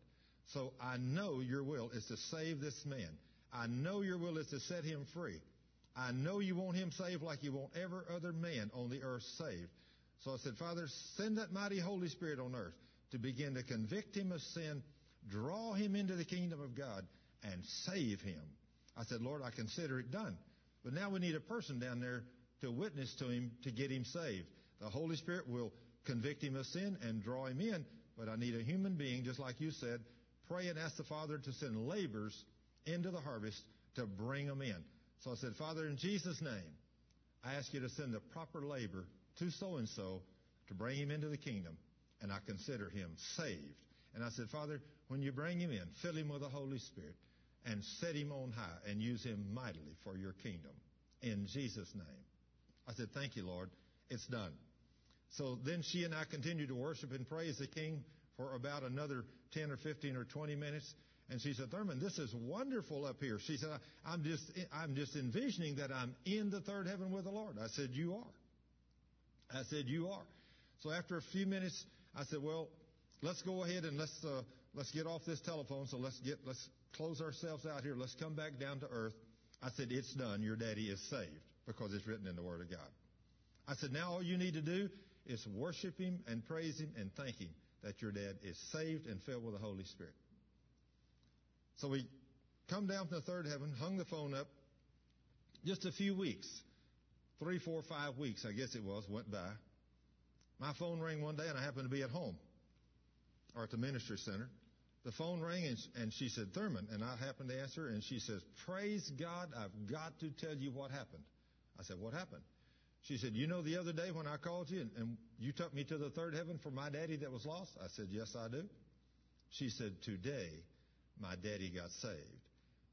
So I know your will is to save this man. I know your will is to set him free. I know you want him saved like you want every other man on the earth saved. So I said, Father, send that mighty Holy Spirit on earth to begin to convict him of sin, draw him into the kingdom of God, and save him. I said, Lord, I consider it done. But now we need a person down there to witness to him to get him saved. The Holy Spirit will convict him of sin and draw him in, but I need a human being, just like you said, pray and ask the Father to send laborers into the harvest to bring them in. So I said, Father, in Jesus' name, I ask you to send the proper labor to so and so to bring him into the kingdom, and I consider him saved. And I said, Father, when you bring him in, fill him with the Holy Spirit and set him on high and use him mightily for your kingdom. In Jesus' name. I said, Thank you, Lord. It's done. So then she and I continued to worship and praise the King for about another 10 or 15 or 20 minutes. And she said, Thurman, this is wonderful up here. She said, I'm just, I'm just envisioning that I'm in the third heaven with the Lord. I said, you are. I said, you are. So after a few minutes, I said, well, let's go ahead and let's, uh, let's get off this telephone. So let's get, let's close ourselves out here. Let's come back down to earth. I said, it's done. Your daddy is saved because it's written in the Word of God. I said, now all you need to do is worship Him and praise Him and thank Him that your dad is saved and filled with the Holy Spirit. So we come down from the third heaven, hung the phone up. Just a few weeks, three, four, five weeks, I guess it was, went by. My phone rang one day, and I happened to be at home or at the ministry center. The phone rang, and, and she said, Thurman, and I happened to answer, and she says, Praise God, I've got to tell you what happened. I said, What happened? She said, You know, the other day when I called you and, and you took me to the third heaven for my daddy that was lost? I said, Yes, I do. She said, Today, my daddy got saved.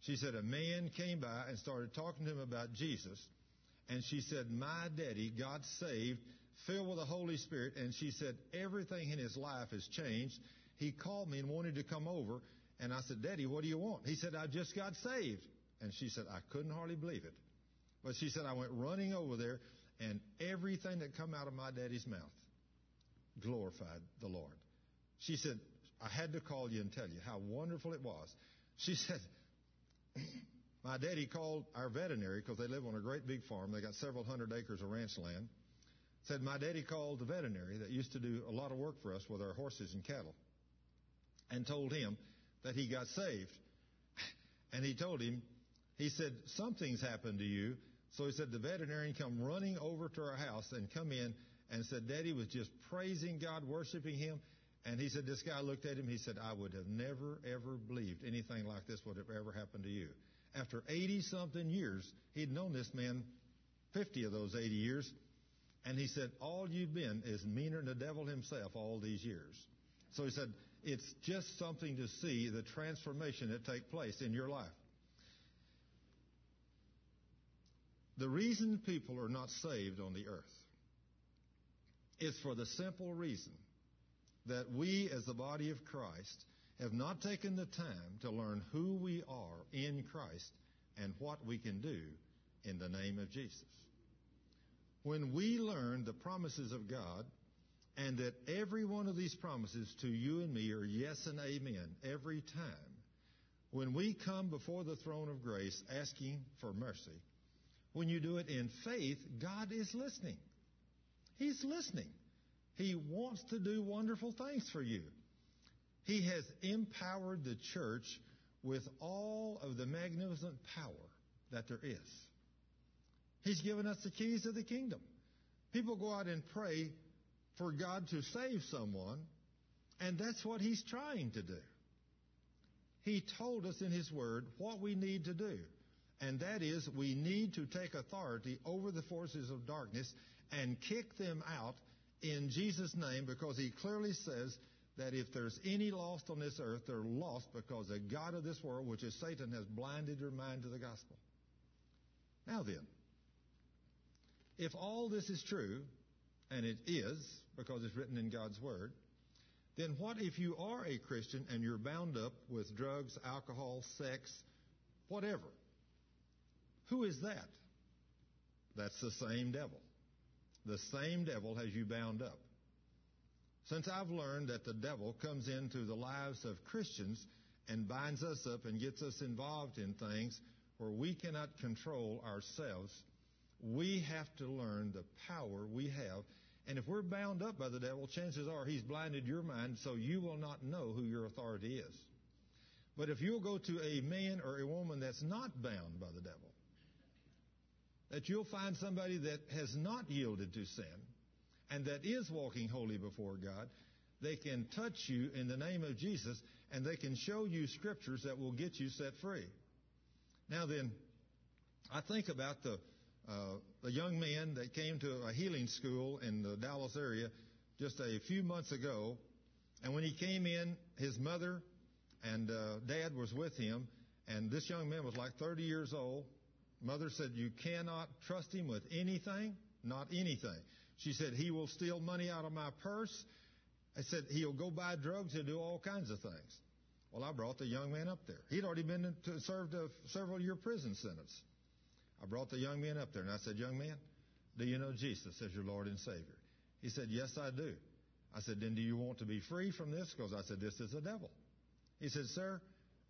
She said, A man came by and started talking to him about Jesus. And she said, My daddy got saved, filled with the Holy Spirit. And she said, Everything in his life has changed. He called me and wanted to come over. And I said, Daddy, what do you want? He said, I just got saved. And she said, I couldn't hardly believe it. But she said, I went running over there and everything that come out of my daddy's mouth glorified the Lord. She said, I had to call you and tell you how wonderful it was. She said, *clears throat* my daddy called our veterinary because they live on a great big farm. They got several hundred acres of ranch land. Said my daddy called the veterinary that used to do a lot of work for us with our horses and cattle and told him that he got saved. *laughs* And he told him, he said, something's happened to you so he said the veterinarian come running over to our house and come in and said Daddy was just praising God, worshiping Him. And he said this guy looked at him. He said, I would have never ever believed anything like this would have ever happened to you. After 80 something years, he'd known this man 50 of those 80 years. And he said, all you've been is meaner than the devil himself all these years. So he said, it's just something to see the transformation that take place in your life. The reason people are not saved on the earth is for the simple reason that we as the body of Christ have not taken the time to learn who we are in Christ and what we can do in the name of Jesus. When we learn the promises of God and that every one of these promises to you and me are yes and amen every time, when we come before the throne of grace asking for mercy, when you do it in faith, God is listening. He's listening. He wants to do wonderful things for you. He has empowered the church with all of the magnificent power that there is. He's given us the keys of the kingdom. People go out and pray for God to save someone, and that's what He's trying to do. He told us in His Word what we need to do and that is we need to take authority over the forces of darkness and kick them out in Jesus' name because he clearly says that if there's any lost on this earth, they're lost because the God of this world, which is Satan, has blinded your mind to the gospel. Now then, if all this is true, and it is because it's written in God's Word, then what if you are a Christian and you're bound up with drugs, alcohol, sex, whatever? Who is that? That's the same devil. The same devil has you bound up. Since I've learned that the devil comes into the lives of Christians and binds us up and gets us involved in things where we cannot control ourselves, we have to learn the power we have. And if we're bound up by the devil, chances are he's blinded your mind so you will not know who your authority is. But if you'll go to a man or a woman that's not bound by the devil, that you'll find somebody that has not yielded to sin and that is walking holy before God. They can touch you in the name of Jesus and they can show you scriptures that will get you set free. Now then, I think about the, uh, the young man that came to a healing school in the Dallas area just a few months ago. And when he came in, his mother and uh, dad was with him. And this young man was like 30 years old. Mother said, You cannot trust him with anything, not anything. She said, He will steal money out of my purse. I said, He'll go buy drugs and do all kinds of things. Well, I brought the young man up there. He'd already been to, served a several year prison sentence. I brought the young man up there and I said, Young man, do you know Jesus as your Lord and Savior? He said, Yes, I do. I said, Then do you want to be free from this? Because I said, This is the devil. He said, Sir,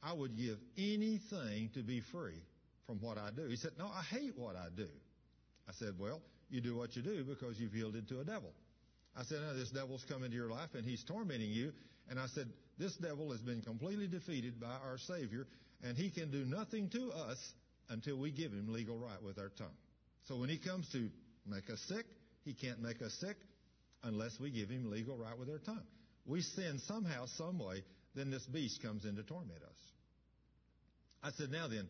I would give anything to be free from what I do. He said, No, I hate what I do. I said, Well, you do what you do because you've yielded to a devil. I said, No, this devil's come into your life and he's tormenting you. And I said, This devil has been completely defeated by our Savior. and he can do nothing to us until we give him legal right with our tongue. So when he comes to make us sick, he can't make us sick unless we give him legal right with our tongue. We sin somehow, some way, then this beast comes in to torment us. I said, now then,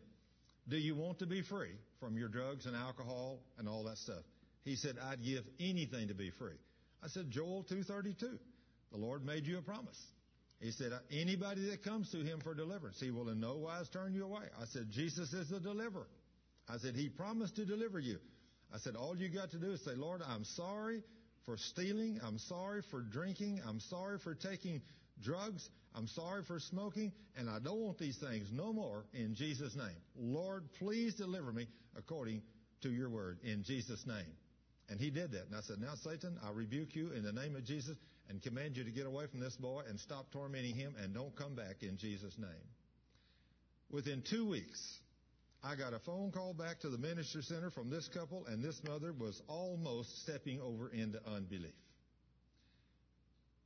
do you want to be free from your drugs and alcohol and all that stuff? He said, I'd give anything to be free. I said, Joel 232. The Lord made you a promise. He said, anybody that comes to him for deliverance, he will in no wise turn you away. I said, Jesus is the deliverer. I said, he promised to deliver you. I said, all you got to do is say, Lord, I'm sorry for stealing. I'm sorry for drinking. I'm sorry for taking drugs. I'm sorry for smoking. And I don't want these things no more in Jesus' name. Lord, please deliver me according to your word in Jesus' name. And he did that. And I said, Now, Satan, I rebuke you in the name of Jesus and command you to get away from this boy and stop tormenting him and don't come back in Jesus' name. Within two weeks, I got a phone call back to the minister center from this couple, and this mother was almost stepping over into unbelief.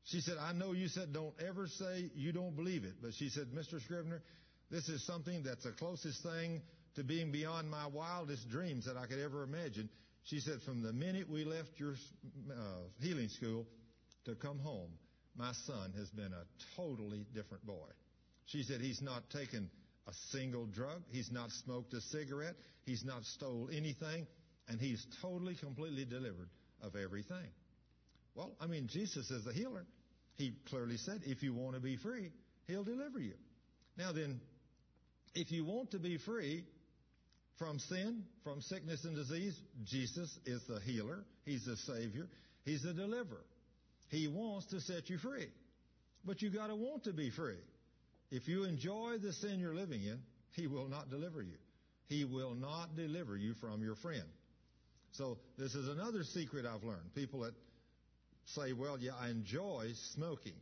She said, I know you said don't ever say you don't believe it, but she said, Mr. Scrivner, this is something that's the closest thing to being beyond my wildest dreams that I could ever imagine. She said, from the minute we left your uh, healing school to come home, my son has been a totally different boy. She said, he's not taken a single drug. He's not smoked a cigarette. He's not stole anything. And he's totally, completely delivered of everything. Well, I mean, Jesus is the healer. He clearly said, if you want to be free, he'll deliver you. Now then, if you want to be free, from sin, from sickness and disease. Jesus is the healer. He's the Savior. He's the deliverer. He wants to set you free. But you gotta want to be free. If you enjoy the sin you're living in, He will not deliver you. He will not deliver you from your friend. So this is another secret I've learned. People that say, well, yeah, I enjoy smoking.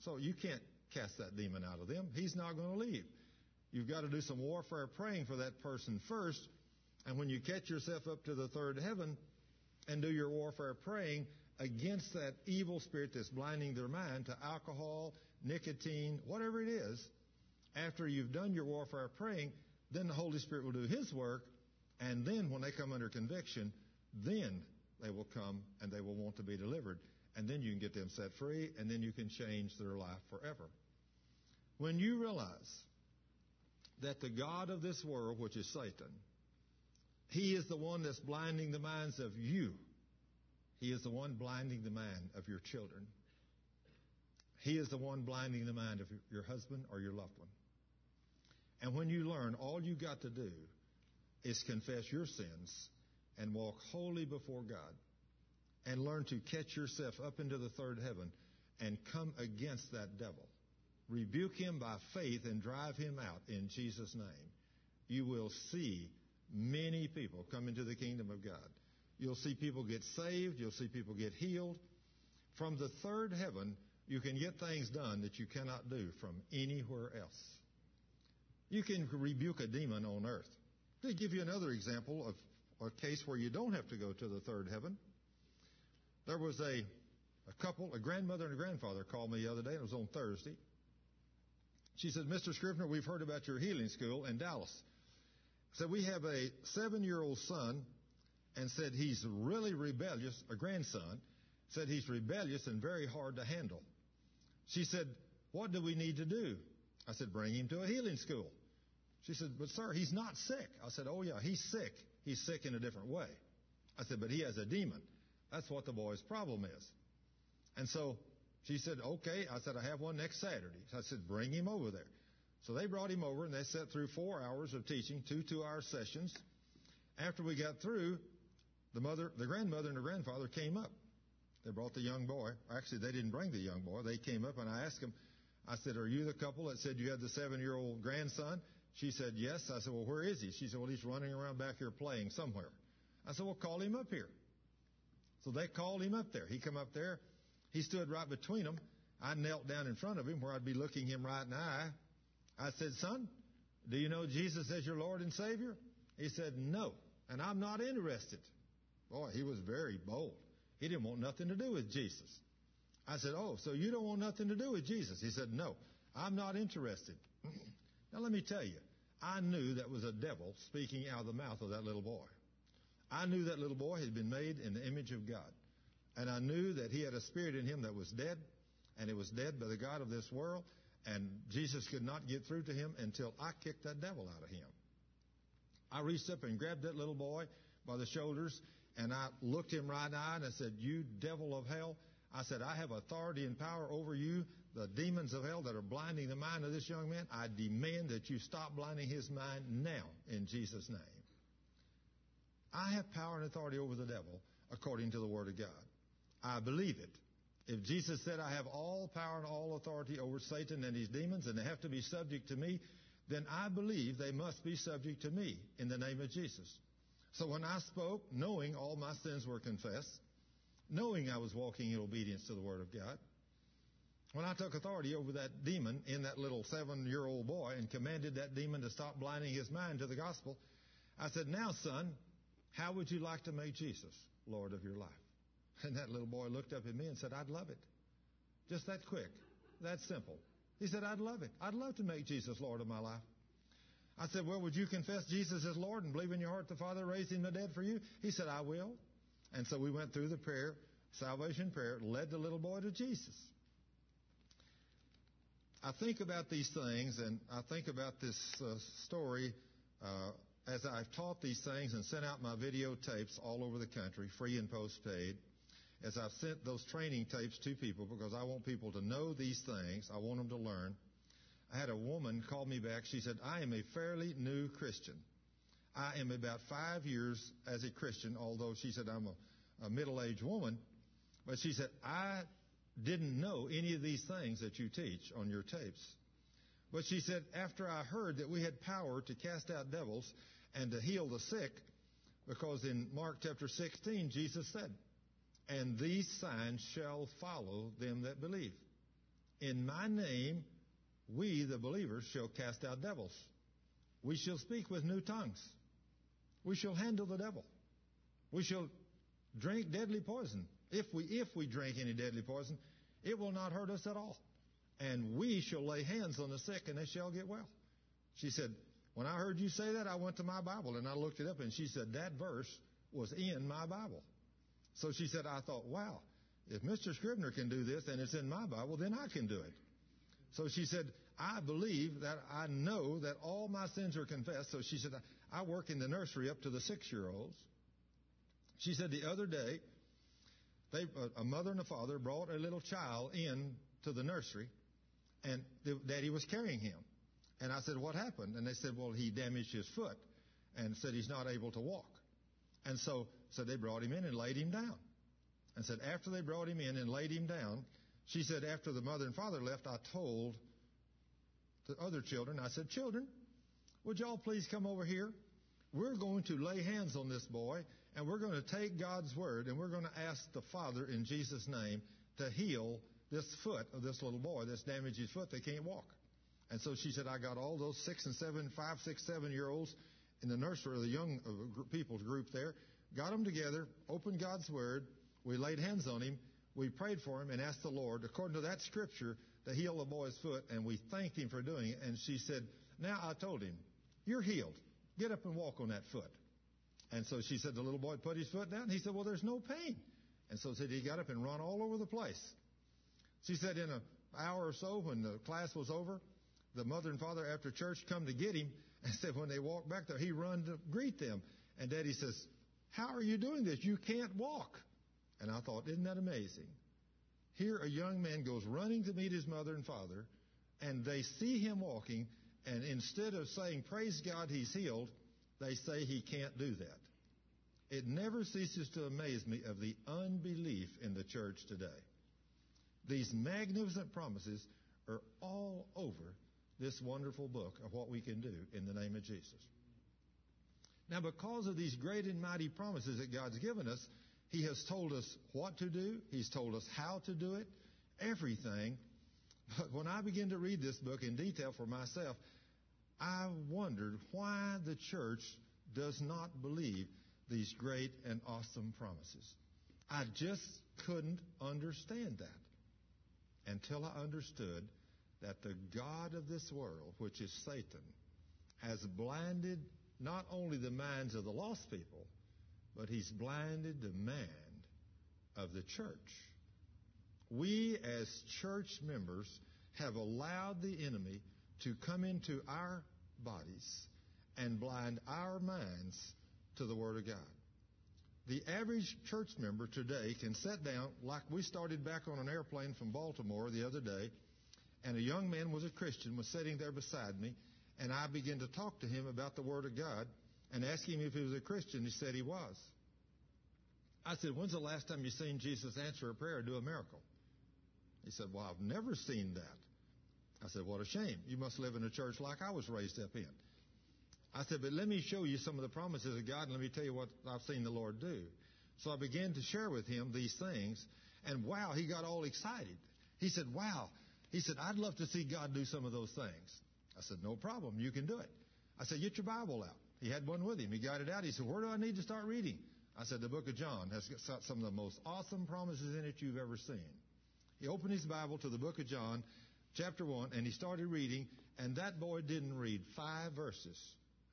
So you can't cast that demon out of them. He's not going to leave. You've got to do some warfare praying for that person first. And when you catch yourself up to the third heaven and do your warfare praying against that evil spirit that's blinding their mind to alcohol, nicotine, whatever it is, after you've done your warfare praying, then the Holy Spirit will do His work. And then when they come under conviction, then they will come and they will want to be delivered. And then you can get them set free and then you can change their life forever. When you realize that the God of this world, which is Satan, he is the one that's blinding the minds of you. He is the one blinding the mind of your children. He is the one blinding the mind of your husband or your loved one. And when you learn, all you got to do is confess your sins and walk holy before God and learn to catch yourself up into the third heaven and come against that devil rebuke him by faith and drive him out in Jesus' name, you will see many people come into the kingdom of God. You'll see people get saved. You'll see people get healed. From the third heaven, you can get things done that you cannot do from anywhere else. You can rebuke a demon on earth. To give you another example of a case where you don't have to go to the third heaven, there was a, a couple, a grandmother and a grandfather called me the other day. It was on Thursday. She said, Mr. Scrivner, we've heard about your healing school in Dallas. Said, we have a seven year old son and said he's really rebellious, a grandson, said he's rebellious and very hard to handle. She said, what do we need to do? I said, bring him to a healing school. She said, but sir, he's not sick. I said, oh yeah, he's sick. He's sick in a different way. I said, but he has a demon. That's what the boy's problem is. And so she said, okay. I said, I have one next Saturday. So I said, bring him over there. So they brought him over and they sat through four hours of teaching, two two-hour sessions. After we got through, the mother, the grandmother and the grandfather came up. They brought the young boy. Actually, they didn't bring the young boy. They came up and I asked them, I said, are you the couple that said you had the seven-year-old grandson? She said, yes. I said, well, where is he? She said, well, he's running around back here playing somewhere. I said, well, call him up here. So they called him up there. He come up there. He stood right between them. I knelt down in front of him where I'd be looking him right in the eye. I said, son, do you know Jesus as your Lord and Savior? He said, no, and I'm not interested. Boy, he was very bold. He didn't want nothing to do with Jesus. I said, oh, so you don't want nothing to do with Jesus? He said, no, I'm not interested. *clears throat* now let me tell you, I knew that was a devil speaking out of the mouth of that little boy. I knew that little boy had been made in the image of God. And I knew that he had a spirit in him that was dead, and it was dead by the God of this world, and Jesus could not get through to him until I kicked that devil out of him. I reached up and grabbed that little boy by the shoulders, and I looked him right in the eye and I said, You devil of hell. I said, I have authority and power over you, the demons of hell that are blinding the mind of this young man. I demand that you stop blinding his mind now in Jesus' name. I have power and authority over the devil according to the Word of God. I believe it. If Jesus said, I have all power and all authority over Satan and his demons, and they have to be subject to me, then I believe they must be subject to me in the name of Jesus. So when I spoke, knowing all my sins were confessed, knowing I was walking in obedience to the Word of God, when I took authority over that demon in that little seven year old boy and commanded that demon to stop blinding his mind to the gospel, I said, Now, son, how would you like to make Jesus Lord of your life? *laughs* And that little boy looked up at me and said, I'd love it. Just that quick, that simple. He said, I'd love it. I'd love to make Jesus Lord of my life. I said, Well, would you confess Jesus as Lord and believe in your heart the Father raised him the dead for you? He said, I will. And so we went through the prayer, salvation prayer, led the little boy to Jesus. I think about these things and I think about this uh, story uh, as I've taught these things and sent out my videotapes all over the country, free and postpaid, as I've sent those training tapes to people because I want people to know these things. I want them to learn. I had a woman call me back. She said, I am a fairly new Christian. I am about five years as a Christian, although she said I'm a, a middle aged woman. But she said, I didn't know any of these things that you teach on your tapes. But she said, after I heard that we had power to cast out devils and to heal the sick, because in Mark chapter 16, Jesus said, and these signs shall follow them that believe. In my name, we, the believers, shall cast out devils. We shall speak with new tongues. We shall handle the devil. We shall drink deadly poison. If we, if we drink any deadly poison, it will not hurt us at all. And we shall lay hands on the sick and they shall get well. She said, when I heard you say that, I went to my Bible and I looked it up and she said that verse was in my Bible. So she said, I thought, wow, if Mr. Scrivner can do this and it's in my Bible, then I can do it. So she said, I believe that I know that all my sins are confessed. So she said, I work in the nursery up to the six year olds. She said the other day, they, a mother and a father brought a little child in to the nursery and daddy was carrying him. And I said, what happened? And they said, well, he damaged his foot and said he's not able to walk. And so, so they brought him in and laid him down. And said after they brought him in and laid him down, she said after the mother and father left, I told the other children, I said, children, would y'all please come over here? We're going to lay hands on this boy and we're going to take God's word and we're going to ask the Father in Jesus' name to heal this foot of this little boy that's damaged his foot. They can't walk. And so she said, I got all those six and seven, five, six, seven year olds in the nursery, the young uh, people's group there, got them together, opened God's Word. We laid hands on him. We prayed for him and asked the Lord, according to that scripture, to heal the boy's foot, and we thanked him for doing it. And she said, Now I told him, You're healed. Get up and walk on that foot. And so she said, The little boy put his foot down. And He said, Well, there's no pain. And so said he got up and run all over the place. She said, In an hour or so, when the class was over, the mother and father after church come to get him *laughs* and said when they walked back there, he run to greet them. And daddy says, how are you doing this? You can't walk. And I thought, isn't that amazing? Here a young man goes running to meet his mother and father and they see him walking and instead of saying, praise God, he's healed, they say he can't do that. It never ceases to amaze me of the unbelief in the church today. These magnificent promises are all over this wonderful book of what we can do in the name of Jesus. Now, because of these great and mighty promises that God's given us, He has told us what to do. He's told us how to do it. Everything. But when I began to read this book in detail for myself, I wondered why the church does not believe these great and awesome promises. I just couldn't understand that until I understood that the God of this world, which is Satan, has blinded not only the minds of the lost people, but he's blinded the mind of the church. We as church members have allowed the enemy to come into our bodies and blind our minds to the Word of God. The average church member today can sit down, like we started back on an airplane from Baltimore the other day, and a young man was a Christian, was sitting there beside me, and I began to talk to him about the Word of God and asked him if he was a Christian. He said he was. I said, When's the last time you seen Jesus answer a prayer or do a miracle? He said, Well, I've never seen that. I said, What a shame. You must live in a church like I was raised up in. I said, But let me show you some of the promises of God and let me tell you what I've seen the Lord do. So I began to share with him these things, and wow, he got all excited. He said, Wow. He said, I'd love to see God do some of those things. I said, No problem. You can do it. I said, Get your Bible out. He had one with him. He got it out. He said, Where do I need to start reading? I said, The book of John has got some of the most awesome promises in it you've ever seen. He opened his Bible to the book of John, chapter 1, and he started reading, and that boy didn't read five verses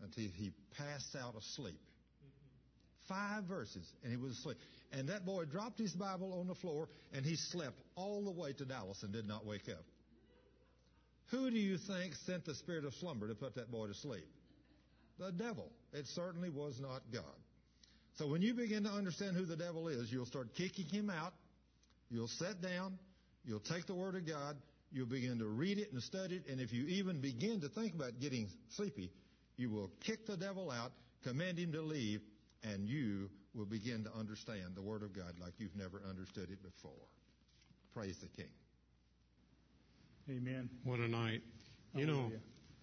until he passed out asleep. Five verses, and he was asleep. And that boy dropped his Bible on the floor, and he slept all the way to Dallas and did not wake up. Who do you think sent the spirit of slumber to put that boy to sleep? The devil. It certainly was not God. So when you begin to understand who the devil is, you'll start kicking him out. You'll sit down. You'll take the Word of God. You'll begin to read it and study it. And if you even begin to think about getting sleepy, you will kick the devil out, command him to leave, and you will begin to understand the Word of God like you've never understood it before. Praise the King. Amen. What a night. You know,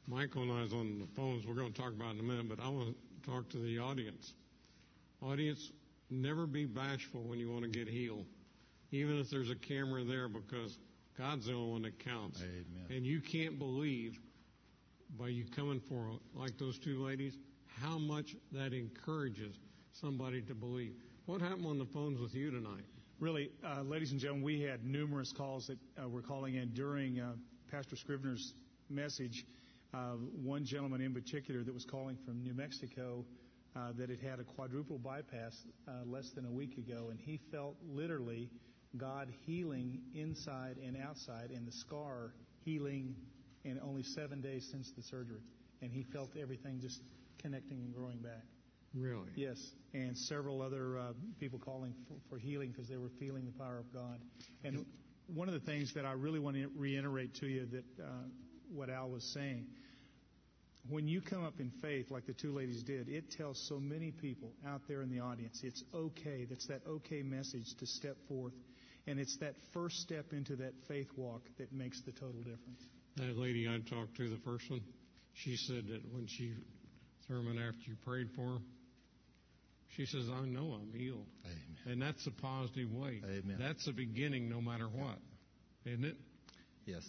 Michael and I was on the phones. We're going to talk about it in a minute, but I want to talk to the audience. Audience, never be bashful when you want to get healed, even if there's a camera there, because God's the only one that counts. Amen. And you can't believe by you coming for like those two ladies how much that encourages somebody to believe. What happened on the phones with you tonight? Really, uh, ladies and gentlemen, we had numerous calls that uh, were calling in during uh, Pastor Scrivner's message. Uh, one gentleman in particular that was calling from New Mexico uh, that had had a quadruple bypass uh, less than a week ago, and he felt literally God healing inside and outside, and the scar healing in only seven days since the surgery. And he felt everything just connecting and growing back. Really? Yes, and several other uh, people calling for, for healing because they were feeling the power of God. And one of the things that I really want to reiterate to you that uh, what Al was saying, when you come up in faith like the two ladies did, it tells so many people out there in the audience it's okay. That's that okay message to step forth. And it's that first step into that faith walk that makes the total difference. That lady I talked to, the first one, she said that when she, Thurman, after you prayed for her, she says, I know I'm healed. Amen. And that's a positive way. Amen. That's a beginning no matter what. Isn't it? Yes.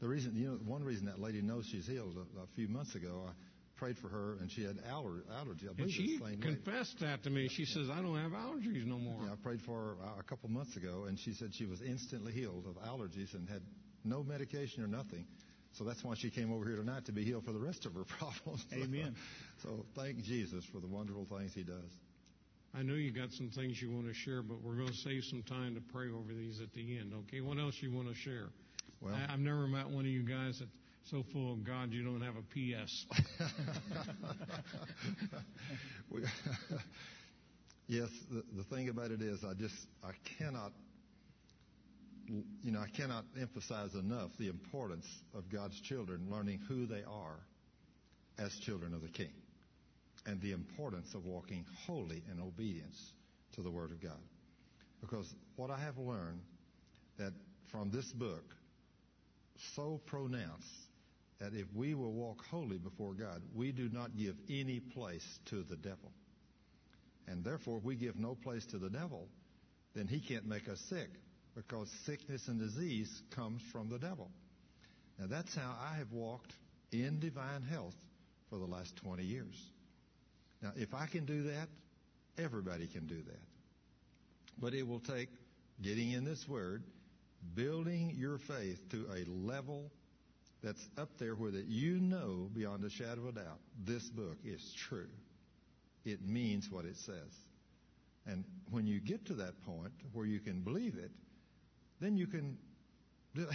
The reason, you know, one reason that lady knows she's healed, a, a few months ago, I prayed for her and she had aller, allergy. I And she same lady. confessed that to me. She says, I don't have allergies no more. Yeah, I prayed for her uh, a couple months ago, and she said she was instantly healed of allergies and had no medication or nothing. So that's why she came over here tonight to be healed for the rest of her *laughs* problems. Amen. so thank Jesus for the wonderful things He does. I know you got some things you want to share, but we're going to save some time to pray over these at the end. Okay, what else you want to share? Well, I, I've never met one of you guys that's so full of God you don't have a PS. *laughs* *laughs* yes, the, the thing about it is, I just I cannot, you know, I cannot emphasize enough the importance of God's children learning who they are as children of the King, and the importance of walking holy in obedience to the Word of God. Because what I have learned that from this book so pronounced that if we will walk holy before God, we do not give any place to the devil. And therefore, if we give no place to the devil, then he can't make us sick because sickness and disease comes from the devil. Now that's how I have walked in divine health for the last 20 years. Now, if I can do that, everybody can do that. But it will take getting in this word, building your faith to a level that's up there where that you know beyond a shadow of a doubt this book is true. It means what it says. And when you get to that point where you can believe it, then you can. *laughs*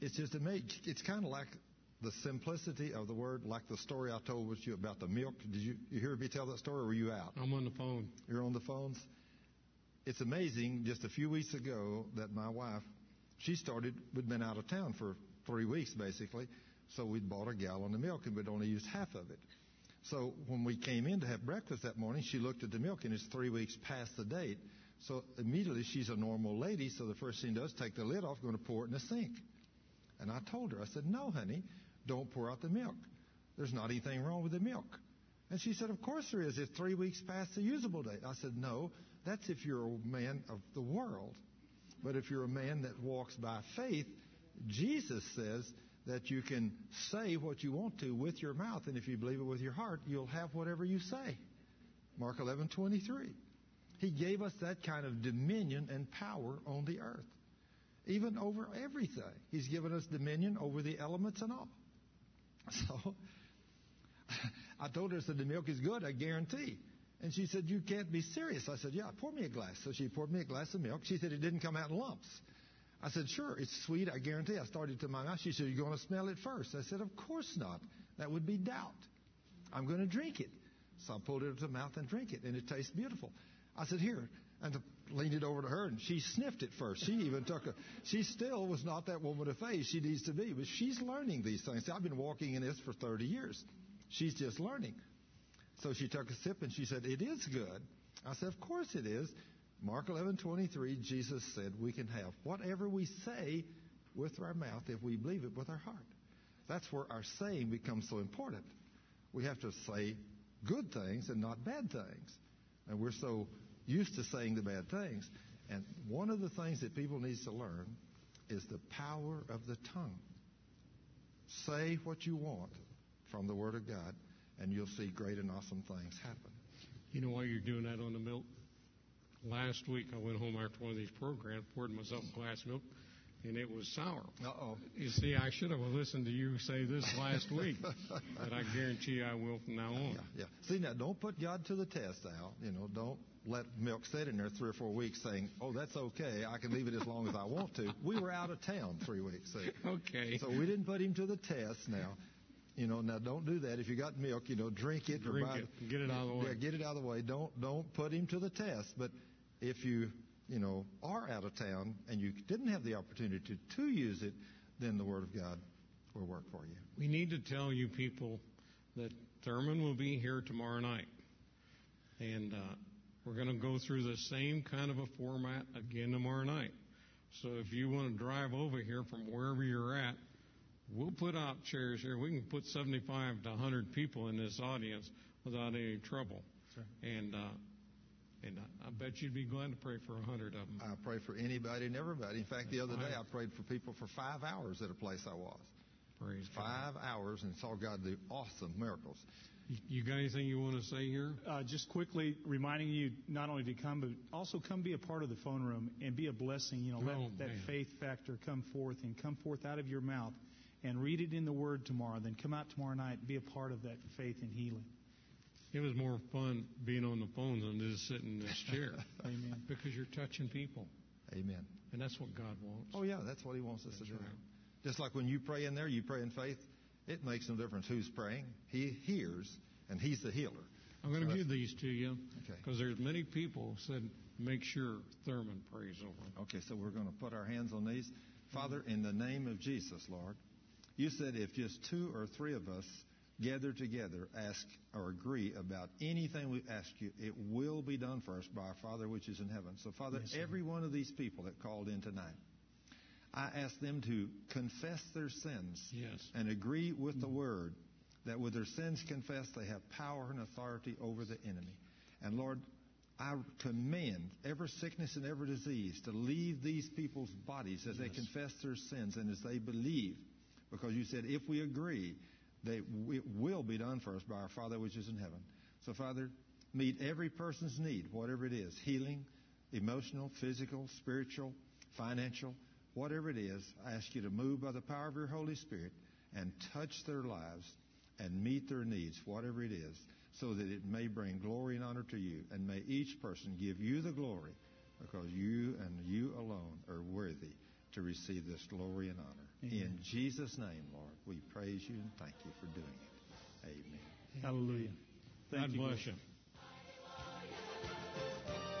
it's just amazing. It's kind of like the simplicity of the word, like the story I told with you about the milk. Did you, you hear me tell that story, or were you out? I'm on the phone. You're on the phones? It's amazing, just a few weeks ago, that my wife, she started, we'd been out of town for three weeks basically, so we'd bought a gallon of milk and we'd only used half of it. So when we came in to have breakfast that morning, she looked at the milk and it's three weeks past the date. So immediately she's a normal lady, so the first thing she does take the lid off, going to pour it in the sink. And I told her, I said, no, honey, don't pour out the milk. There's not anything wrong with the milk. And she said, of course there is. It's three weeks past the usable date. I said, no, that's if you're a man of the world. But if you're a man that walks by faith, Jesus says that you can say what you want to with your mouth, and if you believe it with your heart, you'll have whatever you say. Mark 11:23. He gave us that kind of dominion and power on the earth, even over everything. He's given us dominion over the elements and all. *laughs* So *laughs* I told her, I said, the milk is good, I guarantee. And she said, You can't be serious. I said, Yeah, pour me a glass. So she poured me a glass of milk. She said, It didn't come out in lumps. I said, Sure, it's sweet, I guarantee. I started to my mouth. She said, You're going to smell it first. I said, Of course not. That would be doubt. I'm going to drink it. So I pulled it into the mouth and drink it, and it tastes beautiful. I said, Here. And leaned it over to her, and she sniffed it first. She even took a. She still was not that woman of faith she needs to be, but she's learning these things. I've been walking in this for 30 years. She's just learning. So she took a sip and she said, It is good. I said, Of course it is. Mark 11:23, Jesus said we can have whatever we say with our mouth if we believe it with our heart. That's where our saying becomes so important. We have to say good things and not bad things. And we're so used to saying the bad things. And one of the things that people need to learn is the power of the tongue. Say what you want from the Word of God, and you'll see great and awesome things happen. You know why you're doing that on the milk? Last week I went home after one of these programs, poured myself a glass of milk, and it was sour. Uh-oh. You see, I should have listened to you say this last week, but I guarantee I will from now on. Yeah, yeah. See, now don't put God to the test, Al. You know, don't let milk sit in there three or four weeks saying, oh, that's okay. I can leave it as long as I want to. We were out of town three weeks. See? Okay. So we didn't put him to the test now. You know, now don't do that. If you got milk, you know, drink it Drink or buy it. Get it out of the way. Yeah, get it out of the way. Don't don't put him to the test. But if you you know are out of town and you didn't have the opportunity to, to use it, then the Word of God will work for you. We need to tell you people that Thurman will be here tomorrow night. And uh, we're going to go through the same kind of a format again tomorrow night. So if you want to drive over here from wherever you're at, we'll put out chairs here. We can put 75 to 100 people in this audience without any trouble. And uh, and I, I bet you'd be glad to pray for a 100 of them. I pray for anybody and everybody. In fact, the other day I prayed for people for five hours at a place I was. Praise God. Five hours and saw God do awesome miracles. You- You got anything you want to say here? Uh, just quickly reminding you not only to come, but also come be a part of the phone room and be a blessing. You know, let Oh, that man. faith factor come forth and come forth out of your mouth and read it in the Word tomorrow. Then come out tomorrow night and be a part of that faith and healing. It was more fun being on the phone than just sitting in this chair *laughs* Amen. because you're touching people, Amen. and that's what God wants. Oh, yeah, that's what He wants us to do. right. Just like when you pray in there, you pray in faith, it makes no difference who's praying. He hears, and He's the healer. I'm going to give these to you Okay. because there's many people said make sure Thurman prays over. them. Okay, so we're going to put our hands on these. Father, in the name of Jesus, Lord, you said if just two or three of us gather together, ask or agree about anything we ask you, it will be done for us by our Father which is in heaven. So, Father, every one of these people that called in tonight, I ask them to confess their sins Yes. and agree with the mm-hmm. word that with their sins confessed, they have power and authority over the enemy. And Lord, I command every sickness and every disease to leave these people's bodies as they confess their sins and as they believe. Because you said, if we agree, they, it will be done for us by our Father which is in heaven. So, Father, meet every person's need, whatever it is healing, emotional, physical, spiritual, financial. Whatever it is, I ask you to move by the power of your Holy Spirit and touch their lives and meet their needs, whatever it is, so that it may bring glory and honor to you. And may each person give you the glory because you and you alone are worthy to receive this glory and honor. Amen. In Jesus' name, Lord, we praise you and thank you for doing it. Amen. Hallelujah. Thank God you, bless Lord. you.